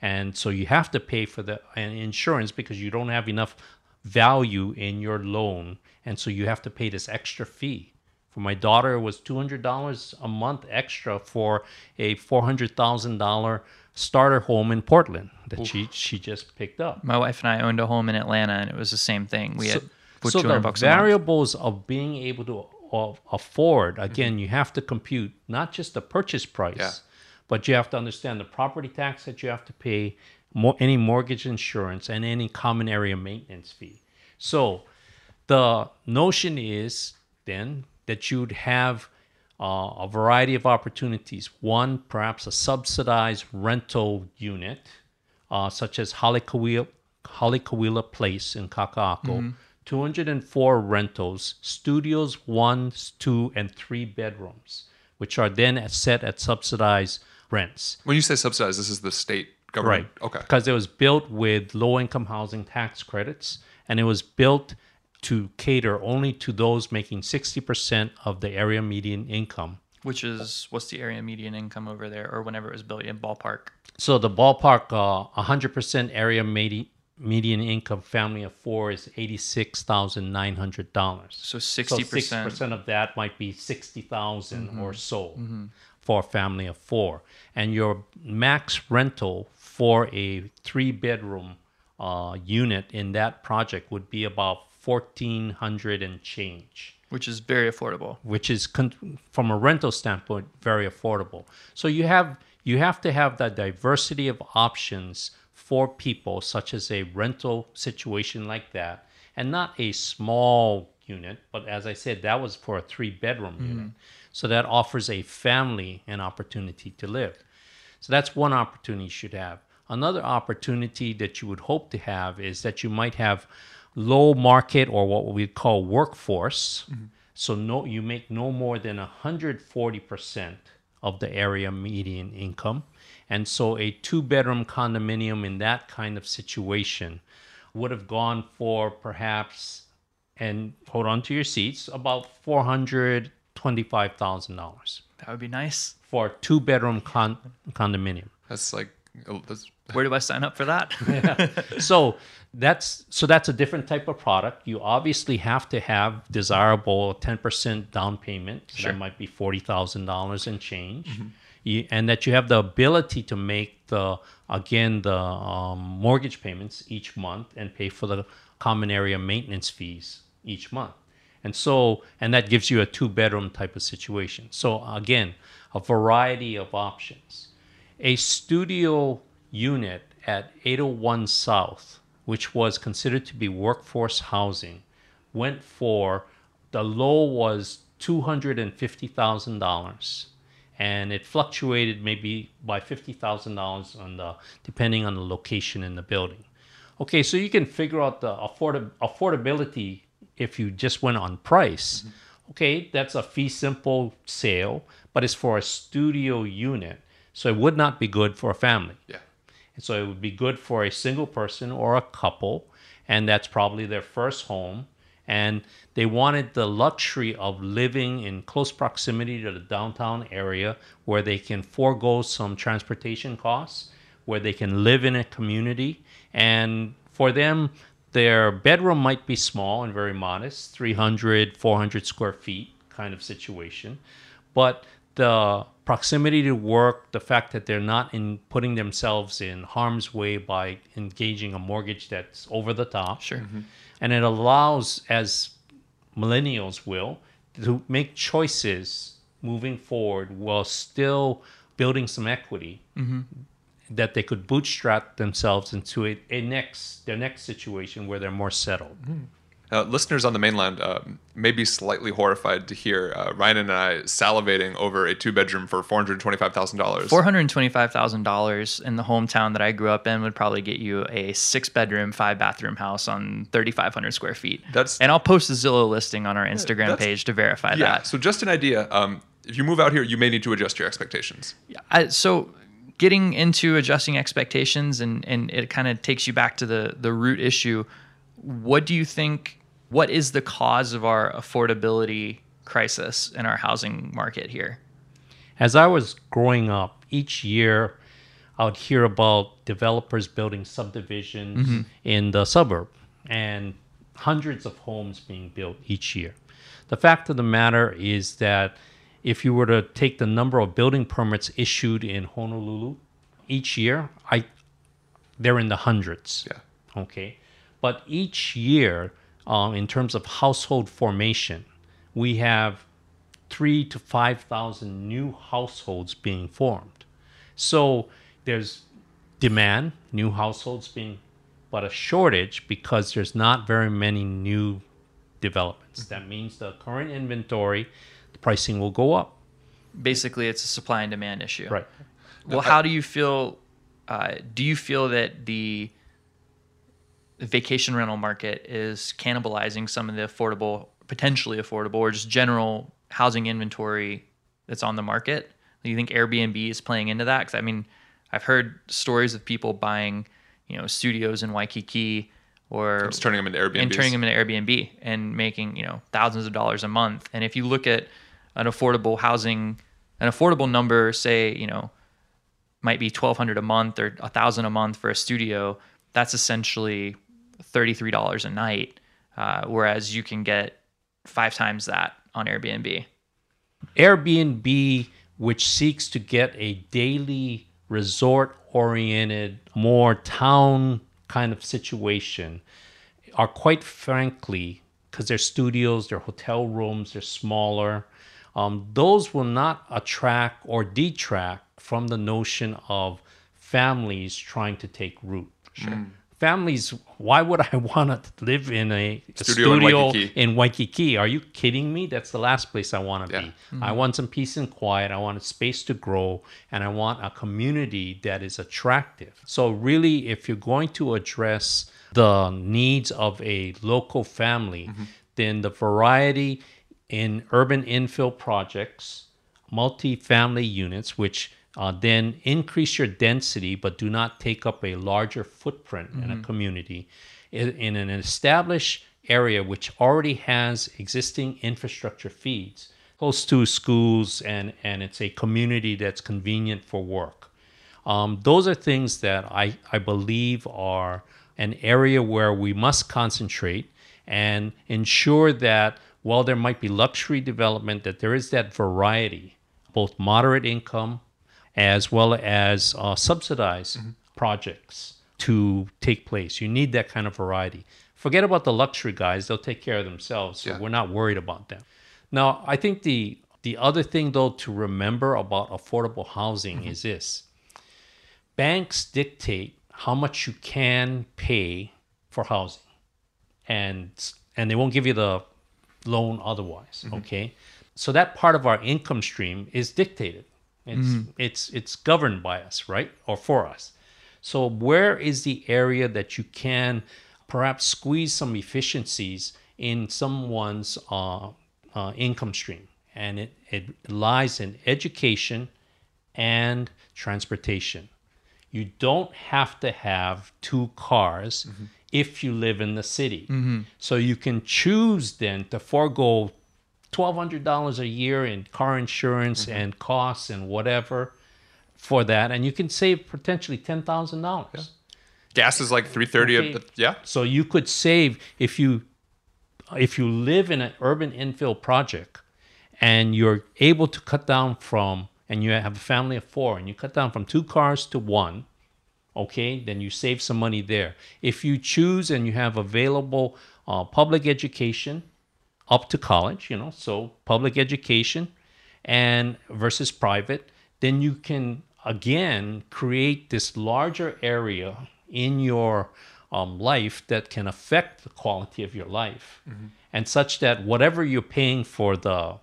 And so you have to pay for the uh, insurance because you don't have enough value in your loan. And so you have to pay this extra fee. For my daughter, it was $200 a month extra for a $400,000 starter home in Portland that she, she just picked up. My wife and I owned a home in Atlanta, and it was the same thing. We had with so 200 the bucks a month. variables of being able to a- afford mm-hmm. again you have to compute not just the purchase price Yeah. but you have to understand the property tax that you have to pay more, any mortgage insurance and any common area maintenance fee so the notion is then that you'd have uh, a variety of opportunities one perhaps a subsidized rental unit uh, such as Halekauwila, Halekauwila Place in Kaka'ako, 204 rentals, studios, one, two, and three bedrooms, which are then set at subsidized rents. When you say subsidized, this is the state government. Right. Okay. Because it was built with low income housing tax credits, and it was built to cater only to those making 60% of the area median income. Which is what's the area median income over there, or whenever it was built in ballpark? So the ballpark, uh, 100% area medi- median income family of four is $86,900. So So 60%. 60% of that might be 60,000 or so for a family of four. And your max rental for a three bedroom uh, unit in that project would be about 1400 and change which is very affordable. which is con- from a rental standpoint very affordable. So you have you have to have that diversity of options for people, such as a rental situation like that, and not a small unit. But as I said, that was for a three bedroom mm-hmm. unit, so that offers a family an opportunity to live. So that's one opportunity you should have. Another opportunity that you would hope to have is that you might have low market or what we call workforce. Mm-hmm. So no, you make no more than 140% of the area median income. And so a two bedroom condominium in that kind of situation would have gone for perhaps, and hold on to your seats, about $425,000 That would be nice. for a two bedroom con- condominium. That's like oh, that's Where do I sign up for that? so that's so that's a different type of product. You obviously have to have desirable 10% down payment. So That might be $40,000 and change. You, and that you have the ability to make the again the um, mortgage payments each month and pay for the common area maintenance fees each month. And so, and that gives you a two bedroom type of situation. So, again, a variety of options. A studio unit at 801 South, which was considered to be workforce housing, went for the low was $250,000 and it fluctuated maybe by $50,000 on the depending on the location in the building. Okay, so you can figure out the afford- affordability if you just went on price. Mm-hmm. Okay, that's a fee simple sale, but it's for a studio unit. So it would not be good for a family. yeah. And so it would be good for a single person or a couple, and that's probably their first home. And they wanted the luxury of living in close proximity to the downtown area where they can forego some transportation costs, where they can live in a community. And for them, their bedroom might be small and very modest 300, 400 square feet kind of situation. But the proximity to work, the fact that they're not in putting themselves in harm's way by engaging a mortgage that's over the top. Sure. Mm-hmm. And it allows, as millennials will, to make choices moving forward while still building some equity mm-hmm. that they could bootstrap themselves into a, a next their next situation where they're more settled. Mm-hmm. Uh, listeners on the mainland uh, may be slightly horrified to hear uh, Ryan and I salivating over a two bedroom for four hundred twenty five thousand dollars. Four hundred twenty-five thousand dollars in the hometown that I grew up in would probably get you a six-bedroom, five-bathroom house on thirty-five hundred square feet. That's- and I'll post the Zillow listing on our Instagram page to verify Yeah. that. So just an idea. Um, if you move out here, you may need to adjust your expectations. I, so getting into adjusting expectations and and it kind of takes you back to the the root issue what do you think what is the cause of our affordability crisis in our housing market here As I was growing up, each year I would hear about developers building subdivisions mm-hmm. in the suburb and hundreds of homes being built each year. The fact of the matter is that if you were to take the number of building permits issued in Honolulu each year, I they're in the hundreds. Yeah. Okay. But each year, um, in terms of household formation, we have three to 5,000 new households being formed. So there's demand, new households being, but a shortage because there's not very many new developments. That means the current inventory, the pricing will go up. Basically, it's a supply and demand issue. Right. Well, how do you feel? Uh, do you feel that the vacation rental market is cannibalizing some of the affordable, potentially affordable, or just general housing inventory that's on the market? Do you think Airbnb is playing into that? Because I mean, I've heard stories of people buying, you know, studios in Waikiki or Just turning them into Airbnbs. and turning them into Airbnb and making you know thousands of dollars a month. And if you look at an affordable housing, an affordable number, say you know, might be twelve hundred a month or a thousand a month for a studio. That's essentially thirty three dollars a night, uh, whereas you can get five times that on Airbnb. Airbnb, which seeks to get a daily resort oriented, more town kind of situation, are quite frankly, because they're studios, they're hotel rooms, they're smaller, um, those will not attract or detract from the notion of families trying to take root. Sure. Families, why would I want to live in a a Studio in Waikiki. in Waikiki. Are you kidding me? That's the last place I want to Yeah. be. I mm-hmm. want some peace and quiet. I want a space to grow, and I want a community that is attractive. So, really, if you're going to address the needs of a local family, mm-hmm. then the variety in urban infill projects, multi-family units, which uh, then increase your density but do not take up a larger footprint in a community in, in an established area which already has existing infrastructure feeds close to schools and, and it's a community that's convenient for work. Um, those are things that I, I believe are an area where we must concentrate and ensure that while there might be luxury development, that there is that variety, both moderate income as well as uh, subsidized mm-hmm. projects to take place. You need that kind of variety. Forget about the luxury guys; they'll take care of themselves. So Yeah. we're not worried about them. Now, I think the the other thing though to remember about affordable housing mm-hmm. is this: banks dictate how much you can pay for housing, and and they won't give you the loan otherwise. Mm-hmm. Okay, so that part of our income stream is dictated. It's it's it's governed by us, right, or for us. So where is the area that you can perhaps squeeze some efficiencies in someone's uh, uh, income stream? And it, it lies in education and transportation. You don't have to have two cars if you live in the city. So you can choose then to forego $1,200 a year in car insurance and costs and whatever for that. And you can save potentially $10,000. Gas is like three thirty. Okay. Yeah, So you could save if you if you live in an urban infill project and you're able to cut down from and you have a family of four and you cut down from two cars to one, okay, then you save some money there. If you choose and you have available uh, public education up to college, you know, so public education and versus private, then you can again create this larger area in your um, life that can affect the quality of your life, and such that whatever you're paying for the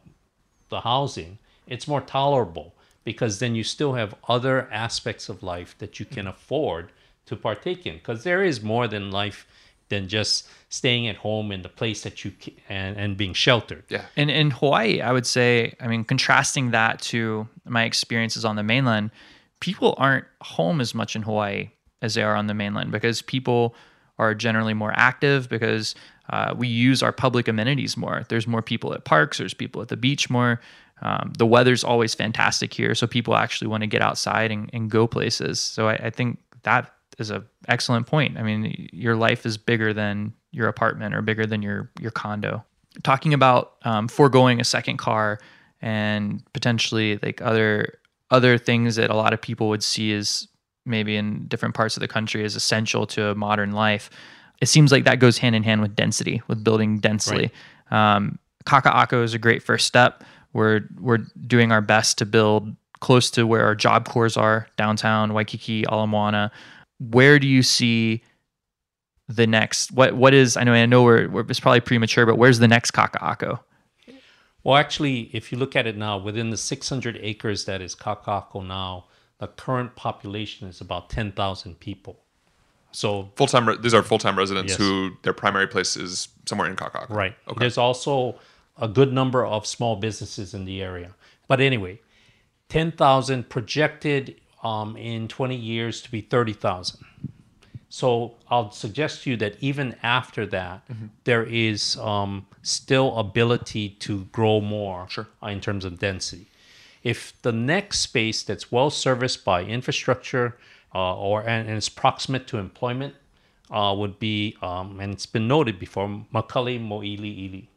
the housing, it's more tolerable because then you still have other aspects of life that you can afford to partake in. Because there is more than life than just staying at home in the place that you ca- and, and being sheltered. yeah. And in Hawaii, I would say, I mean, contrasting that to my experiences on the mainland, people aren't home as much in Hawaii as they are on the mainland because people are generally more active because uh, we use our public amenities more. There's more people at parks, there's people at the beach more. Um, the weather's always fantastic here, so people actually want to get outside and, and go places. So I, I think that is a excellent point. I mean, your life is bigger than your apartment or bigger than your your condo. Talking about um, foregoing a second car and potentially like other other things that a lot of people would see as maybe in different parts of the country as essential to a modern life. it seems like that goes hand in hand with density, with building densely. Um, Kaka'ako is a great first step. We're we're doing our best to build close to where our job cores are downtown Waikiki, Ala Moana. Where do you see the next? What what is? I know I know we're, we're it's probably premature, but where's the next Kaka'ako? Well, actually, if you look at it now, within the 600 acres that is Kaka'ako now, the current population is about 10,000 people. So Full time. Re- these are full time residents Yes. who their primary place is somewhere in Kakak. Right. Okay. There's also a good number of small businesses in the area. But anyway, 10,000 projected um, in 20 years to be 30,000. So I'll suggest to you that even after that, there is um, still ability to grow more Sure. in terms of density. If the next space that's well serviced by infrastructure uh, or and, and is proximate to employment uh, would be, um, and it's been noted before, McCully Mo'ili Ili.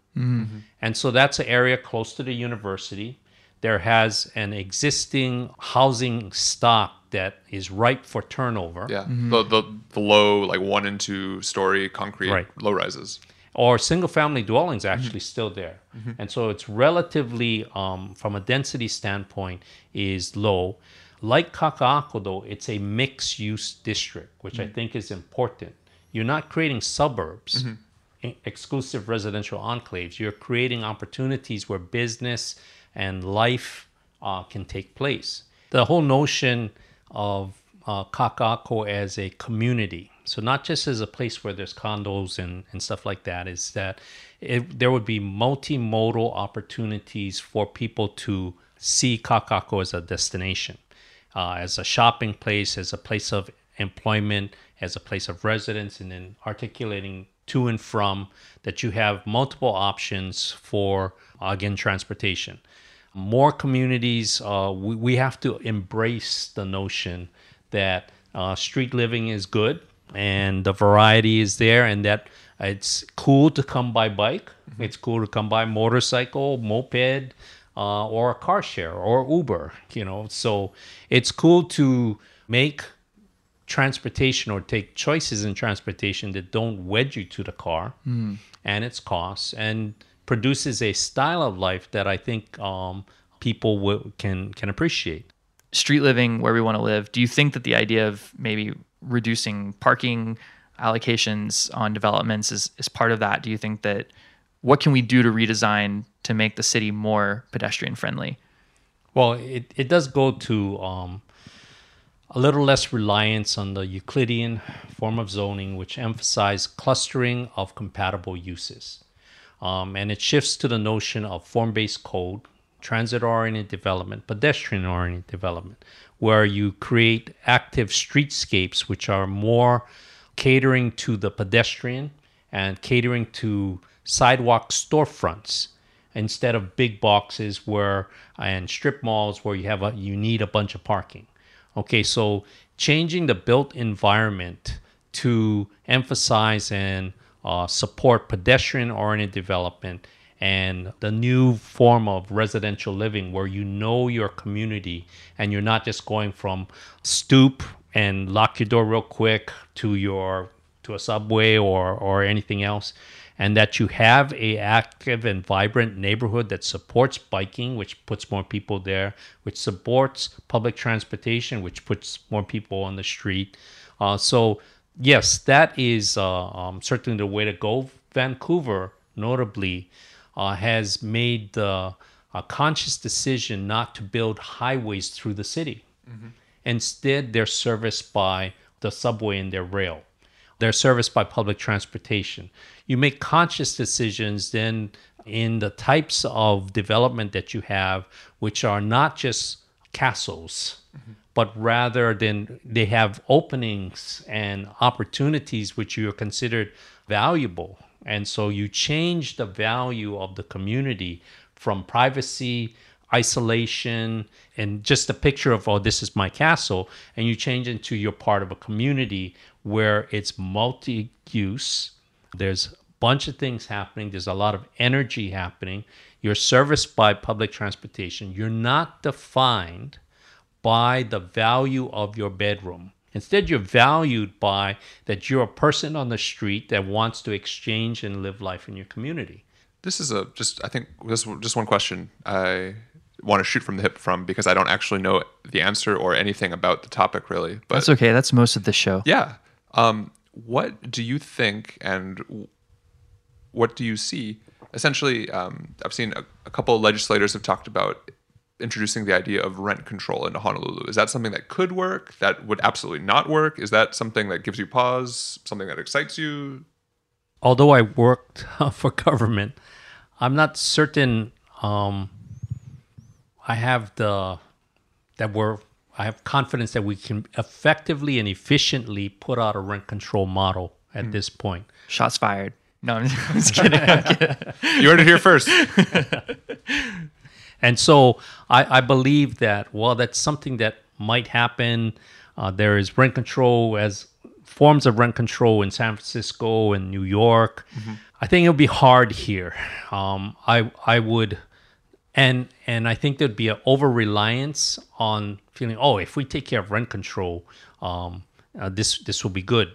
And so that's an area close to the university. There has an existing housing stock that is ripe for turnover. Yeah. Mm-hmm. The, the the low like one and two story concrete Right. low rises. or single family dwellings mm-hmm. actually still there. Mm-hmm. And so it's relatively um, from a density standpoint is low. Like kaka'ako though it's a mixed use district which i think is important. You're not creating suburbs e- exclusive residential enclaves. You're creating opportunities where business and life uh, can take place the whole notion of uh, Kaka'ako as a community. So not just as a place where there's condos and, and stuff like that, is that it, there would be multimodal opportunities for people to see Kaka'ako as a destination, uh, as a shopping place, as a place of employment, as a place of residence, and then articulating to and from that you have multiple options for, uh, again, transportation. More communities, uh, we, we have to embrace the notion that uh, street living is good and the variety is there, and that it's cool to come by bike, it's cool to come by motorcycle, moped, uh, or a car share or Uber. You know, so it's cool to make transportation or take choices in transportation that don't wed you to the car and its costs and produces a style of life that I think um, people will, can can appreciate. street living where we want to live, do you think that the idea of maybe reducing parking allocations on developments is, is part of that? Do you think that what can we do to redesign to make the city more pedestrian friendly? Well, it, it does go to um, a little less reliance on the Euclidean form of zoning, which emphasize clustering of compatible uses. Um, and it shifts to the notion of form based code, transit oriented development, pedestrian oriented development, where you create active streetscapes which are more catering to the pedestrian and catering to sidewalk storefronts instead of big boxes where and strip malls where you have a you need a bunch of parking. Okay, so changing the built environment to emphasize and uh, support pedestrian oriented development and the new form of residential living where you know your community and you're not just going from stoop and lock your door real quick to your to a subway or or anything else and that you have a active and vibrant neighborhood that supports biking which puts more people there which supports public transportation which puts more people on the street. Uh, so yes that is uh, um, certainly the way to go. Vancouver notably uh, has made the a conscious decision not to build highways through the city. Instead, they're serviced by the subway and their rail. They're serviced by public transportation. You make conscious decisions then in the types of development that you have, which are not just castles, but rather than they have openings and opportunities which you are considered valuable. And so you change the value of the community from privacy, isolation, and just a picture of, oh, this is my castle, and you change into you're part of a community where it's multi use. There's a bunch of things happening, there's a lot of energy happening. You're serviced by public transportation. You're not defined by the value of your bedroom. Instead, you're valued by that you're a person on the street that wants to exchange and live life in your community. This is a just I think this just one question I want to shoot from the hip from because I don't actually know the answer or anything about the topic really. But That's okay. That's most of the show. yeah, um, what do you think and what do you see? Essentially, um, I've seen a, a couple of legislators have talked about introducing the idea of rent control into Honolulu. Is that something that could work? That would absolutely not work? Is that something that gives you pause? Something that excites you? although I worked for government, I'm not certain. Um, I have the that we're. I have confidence that we can effectively and efficiently put out a rent control model at this point. Shots fired. No, I'm just, kidding. I'm kidding. You heard it here first. And so I, I believe that while that's something that might happen, uh, there is rent control as forms of rent control in San Francisco and New York. I think it would be hard here. Um, I I would, and and I think there'd be an over reliance on feeling. Oh, if we take care of rent control, um, uh, this this will be good.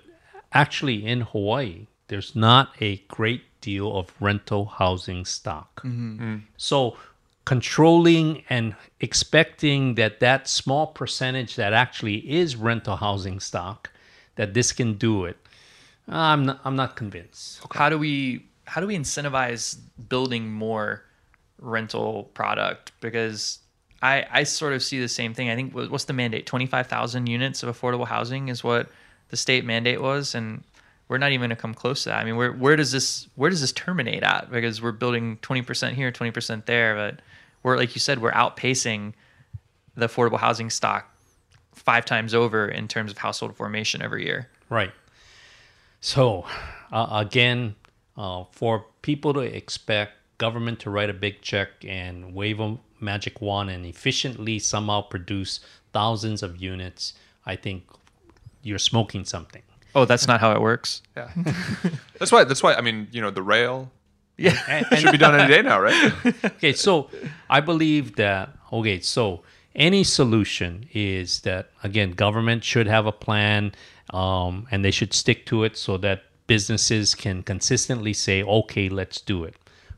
Actually, in Hawaii, there's not a great deal of rental housing stock. So controlling and expecting that that small percentage that actually is rental housing stock that this can do it i'm not, I'm not convinced How do we how do we incentivize building more rental product? Because I I sort of see the same thing. I think what's the mandate? Twenty five thousand units of affordable housing is what the state mandate was, and we're not even going to come close to that. I mean, where where does this where does this terminate at? Because we're building twenty percent here, twenty percent there, but we're like you said, we're outpacing the affordable housing stock five times over in terms of household formation every year. right so uh, again uh, for people to expect government to write a big check and wave a magic wand and efficiently somehow produce thousands of units i think you're smoking something Oh, that's not how it works. Yeah. that's why. That's why. I mean, you know, the rail Yeah. And- it should be done any day now, right? okay, so I believe that okay, so any solution is that again, government should have a plan, um, and they should stick to it so that businesses can consistently say, okay, let's do it.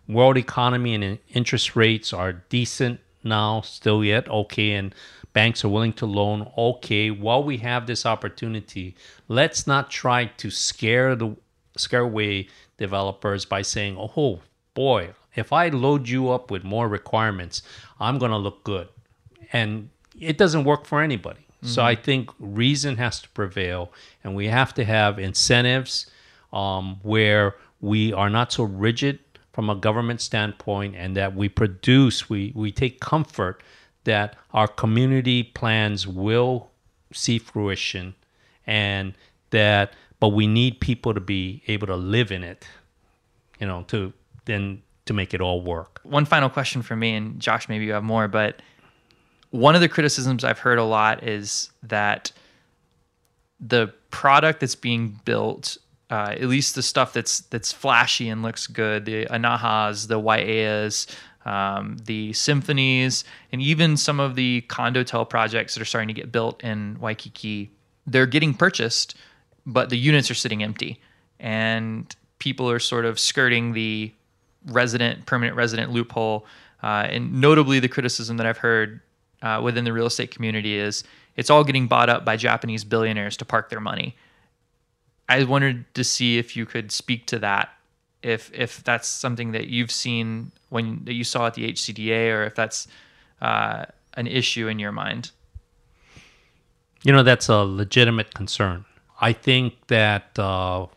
World economy and interest rates are decent now, still yet okay, and banks are willing to loan. Okay, while we have this opportunity, let's not try to scare the scare away developers by saying, "Oh boy, if I load you up with more requirements, I'm going to look good." And it doesn't work for anybody. So I think reason has to prevail, and we have to have incentives um, where we are not so rigid from a government standpoint, and that we produce, we we take comfort that our community plans will see fruition, and that but we need people to be able to live in it, you know, to then to make it all work. one final question for me, and Josh, maybe you have more, but one of the criticisms I've heard a lot is that the product that's being built, uh, at least the stuff that's that's flashy and looks good, the Anahas, the Wai'eas, um, the symphonies, and even some of the condo condotel projects that are starting to get built in Waikiki, they're getting purchased, but the units are sitting empty, and people are sort of skirting the resident permanent resident loophole. Uh, and notably the criticism that i've heard uh, within the real estate community is it's all getting bought up by japanese billionaires to park their money i wanted to see if you could speak to that if if that's something that you've seen when that you saw at the hcda or if that's uh, an issue in your mind You know, that's a legitimate concern. I think that uh,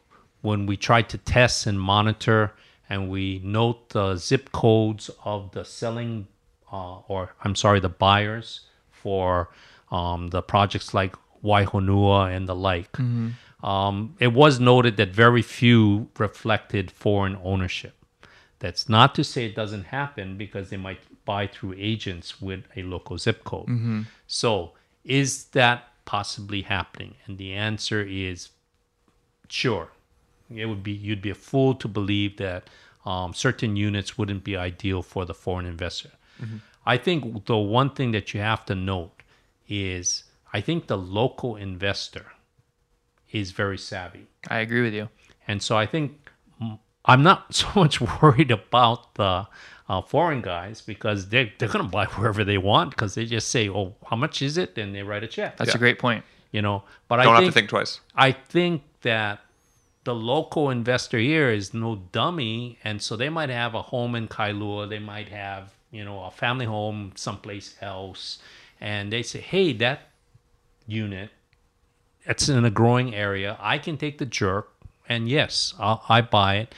when we try to test and monitor and we note the zip codes of the selling, uh, or I'm sorry, the buyers for um, the projects like Waihonua and the like, um, it was noted that very few reflected foreign ownership. That's not to say it doesn't happen because they might buy through agents with a local zip code. So, is that possibly happening? And the answer is sure. It would be you'd be a fool to believe that um, certain units wouldn't be ideal for the foreign investor. I think the one thing that you have to note is I think the local investor is very savvy. I agree with you. And so I think I'm not so much worried about the uh, foreign guys because they're, they're going to buy wherever they want because they just say, oh, how much is it? And they write a check. That's Yeah. a great point. you know, but Don't I have to think twice. I think that the local investor here is no dummy, and so they might have a home in Kailua, they might have you know a family home someplace else, and they say, hey, that unit, it's in a growing area. I can take the jerk, and yes, I'll, I buy it.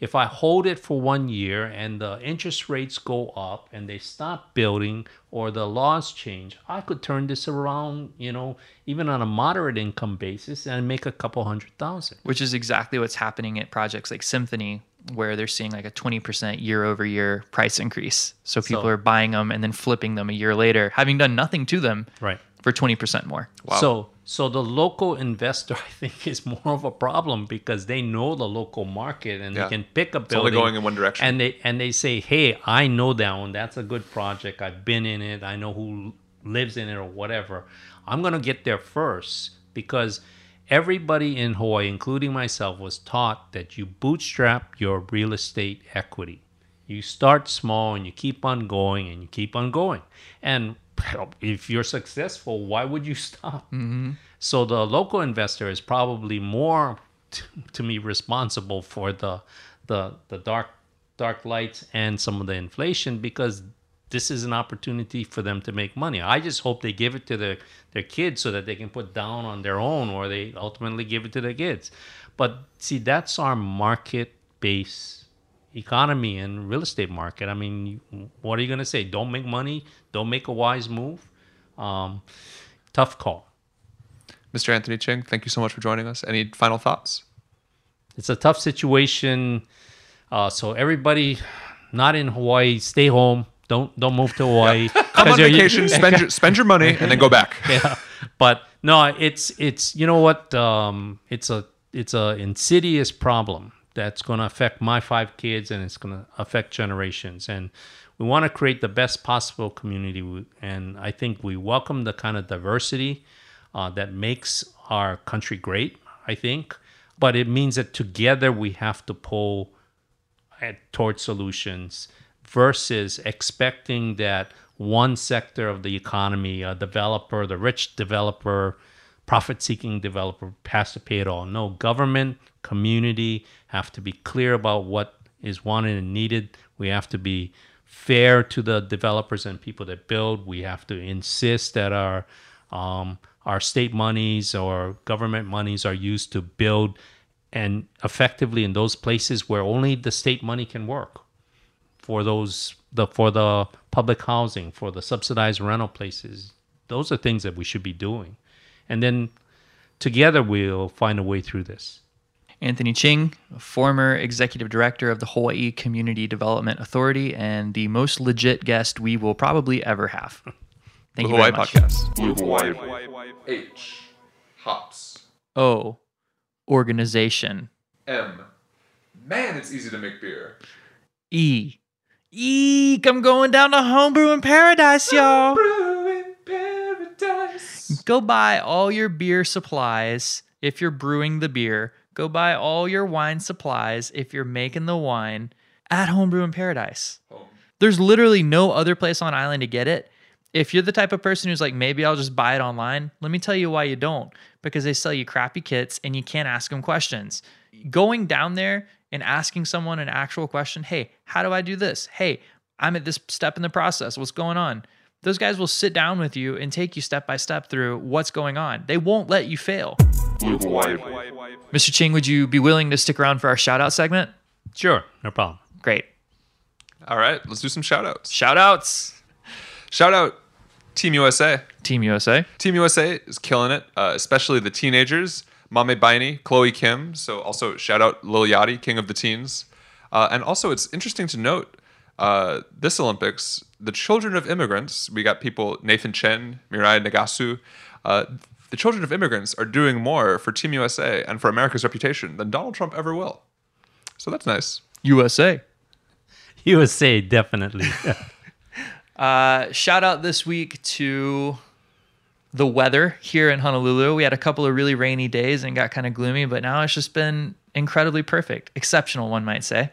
If I hold it for one year and the interest rates go up and they stop building or the laws change, I could turn this around, you know, even on a moderate income basis and make a couple hundred thousand. Which is exactly what's happening at projects like Symphony, where they're seeing like a 20% year over year price increase. So people So- are buying them and then flipping them a year later, having done nothing to them Right. for 20% more. Wow. So so the local investor I think is more of a problem because they know the local market and Yeah. they can pick a building. It's only going in one direction. and they and they say, "Hey, I know that one. That's a good project. I've been in it. I know who lives in it or whatever. I'm going to get there first because everybody in Hawaii, including myself, was taught that you bootstrap your real estate equity. You start small and you keep on going and you keep on going. And if you're successful, why would you stop? Mm-hmm. So the local investor is probably more, t- to me, responsible for the the the dark dark lights and some of the inflation because this is an opportunity for them to make money. I just hope they give it to their their kids so that they can put down on their own, or they ultimately give it to their kids. But see, that's our market based economy and real estate market. I mean, what are you going to say? Don't make money. Don't make a wise move. Um, tough call. Mr. Anthony Ching, thank you so much for joining us. Any final thoughts? It's a tough situation. Uh, so everybody not in Hawaii, stay home. Don't don't move to Hawaii. Come 'Cause on vacation, spend your, spend your money, and then go back. yeah. But no, it's it's you know what? Um, it's a it's a insidious problem that's going to affect my five kids and it's going to affect generations. And we want to create the best possible community. And I think we welcome the kind of diversity uh, that makes our country great. I think, but it means that together we have to pull at, towards solutions versus expecting that one sector of the economy, a developer, the rich developer, profit seeking developer, has to pay it all. No, government, community have to be clear about what is wanted and needed. We have to be fair to the developers and people that build. We have to insist that our um, our state monies or government monies are used to build and effectively in those places where only the state money can work for those the for the public housing for the subsidized rental places those are things that we should be doing and then together we'll find a way through this Anthony Ching, former executive director of the Hawaii Community Development Authority, and the most legit guest we will probably ever have. Thank Blue you Hawaii very much. Podcast. Blue Hawaii. H. Hops. O. Organization. M. Man, it's easy to make beer. E. Eek, I'm going down to homebrew in paradise, y'all. Brewing Go buy all your beer supplies if you're brewing the beer. Go buy all your wine supplies if you're making the wine at Homebrew in Paradise. There's literally no other place on island to get it. If you're the type of person who's like, maybe I'll just buy it online, let me tell you why you don't. Because they sell you crappy kits and you can't ask them questions. Going down there and asking someone an actual question, hey, how do I do this? Hey, I'm at this step in the process. What's going on? Those guys will sit down with you and take you step by step through what's going on. They won't let you fail. Mr. Ching, would you be willing to stick around for our shout out segment? sure no problem Great. All right, let's do some shout outs. Shout outs. Shout out Team USA. Team USA. Team USA is killing it, uh, especially the teenagers. Maame Biney, Chloe Kim. So also shout out Lil Yachty, king of the teens. Uh, and also, it's interesting to note uh, this Olympics, the children of immigrants. We got people Nathan Chen, Mirai Nagasu. Uh, the children of immigrants are doing more for Team USA and for America's reputation than Donald Trump ever will. So that's nice. USA. usa definitely Uh, shout out this week to the weather here in Honolulu. We had a couple of really rainy days and got kind of gloomy, but now it's just been incredibly perfect, exceptional, one might say.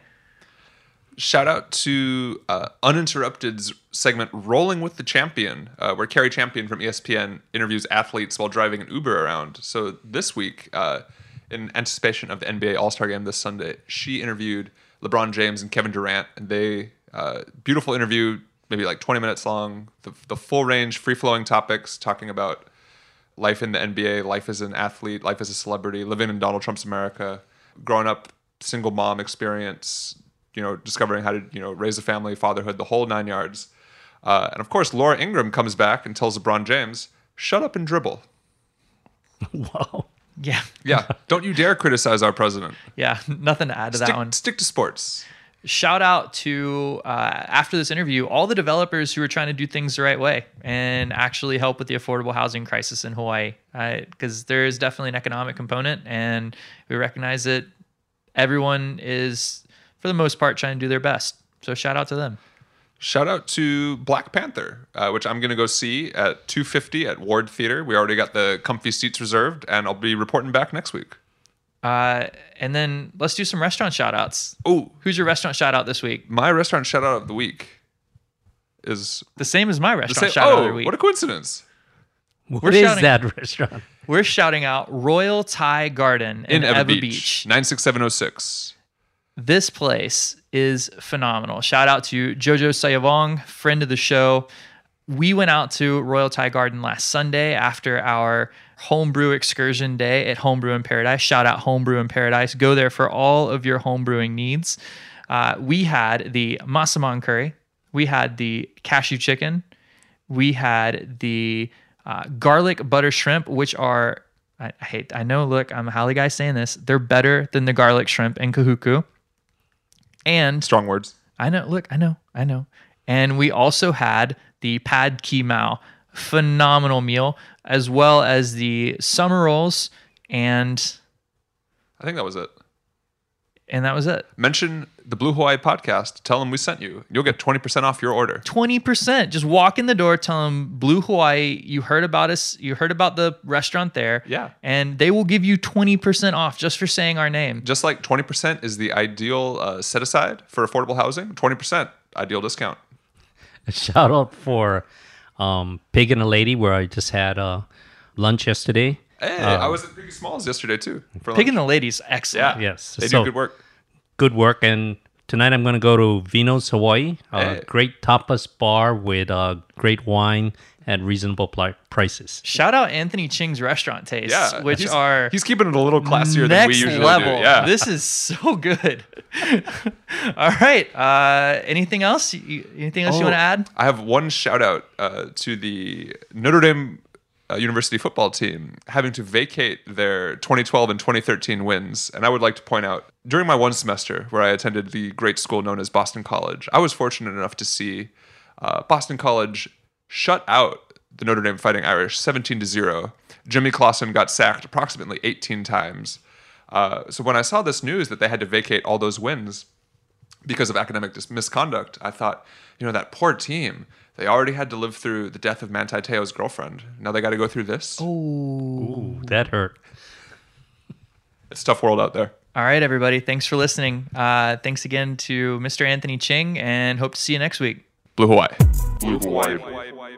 Shout out to uh, Uninterrupted's segment "Rolling with the Champion," uh, where Cari Champion from ESPN interviews athletes while driving an Uber around. So this week, uh, in anticipation of the NBA All Star Game this Sunday, she interviewed LeBron James and Kevin Durant, and they uh, beautiful interview, maybe like 20 minutes long, the, the full range, free flowing topics, talking about life in the NBA, life as an athlete, life as a celebrity, living in Donald Trump's America, growing up single mom experience, you know, discovering how to, you know, raise a family, fatherhood, the whole nine yards. Uh, and of course, Laura Ingraham comes back and tells LeBron James, shut up and dribble. Wow. Yeah. Yeah, don't you dare criticize our president. Yeah. Nothing to add to Stick, that one. stick to sports. shout out to uh, after this interview all the developers who are trying to do things the right way and actually help with the affordable housing crisis in hawaii because there is definitely an economic component and we recognize that everyone is for the most part trying to do their best so shout out to them Shout out to Black Panther, uh, which I'm going to go see at 250 at Ward Theater. We already got the comfy seats reserved, and I'll be reporting back next week. uh, and then let's do some restaurant shout outs Oh, who's your restaurant shout out this week my restaurant shout out of the week is the same as my restaurant shout out of Oh, the week what a coincidence! What is shouting- that restaurant? we're shouting out royal thai garden in, In Ewa, Ewa Beach, Beach. 96706. This place is phenomenal. Shout out to Jojo Sayavong, friend of the show. We went out to Royal Thai Garden last Sunday after our homebrew excursion day at Homebrew in Paradise. Shout out Homebrew in Paradise. Go there for all of your homebrewing needs. Uh, we had the massaman curry. We had the cashew chicken. We had the uh, garlic butter shrimp, which are I, hate. I know. Look, I'm a haole guy saying this. They're better than the garlic shrimp in Kahuku. And Strong words. I know. Look, I know. I know. And we also had the pad ki mao, phenomenal meal, as well as the summer rolls, and I think that was it. And that was it. Mention the Blue Hawaii podcast. Tell them we sent you. You'll get 20% off your order. Twenty percent. Just walk in the door, tell them Blue Hawaii. You heard about us. You heard about the restaurant there. Yeah. And they will give you twenty percent off just for saying our name. Just like 20% is the ideal uh, set aside for affordable housing, 20% ideal discount. A shout out for um, Pig and a Lady, where I just had uh, lunch yesterday. Hey, I was at Piggy Smalls yesterday too. For Pig and the ladies, excellent. Yeah. Yes. They So- do good work. Good work. And tonight I'm going to go to Vino's Hawaii, a Hey. great tapas bar with uh, great wine at reasonable pli- prices. Shout out Anthony Ching's restaurant tastes, Yeah. which he's, are he's keeping it a little classier next than we usually level. do. Yeah. This is so good. All right. Uh, anything else? You, anything else you Oh, want to add? I have one shout out uh, to the Notre Dame uh, University football team having to vacate their 2012 and 2013 wins. And I would like to point out during my one semester where I attended the great school known as Boston College, I was fortunate enough to see uh, Boston College shut out the Notre Dame Fighting Irish 17 to 0. Jimmy Clausen got sacked approximately 18 times. Uh, so when I saw this news that they had to vacate all those wins, because of academic misconduct, I thought, you know, that poor team, they already had to live through the death of Manti Te'o's girlfriend. Now they got to go through this. Ooh, that hurt. It's a tough world out there. All right, everybody. Thanks for listening. Uh, thanks again to Mr. Anthony Ching, and hope to see you next week. Blue Hawaii. Blue Hawaii.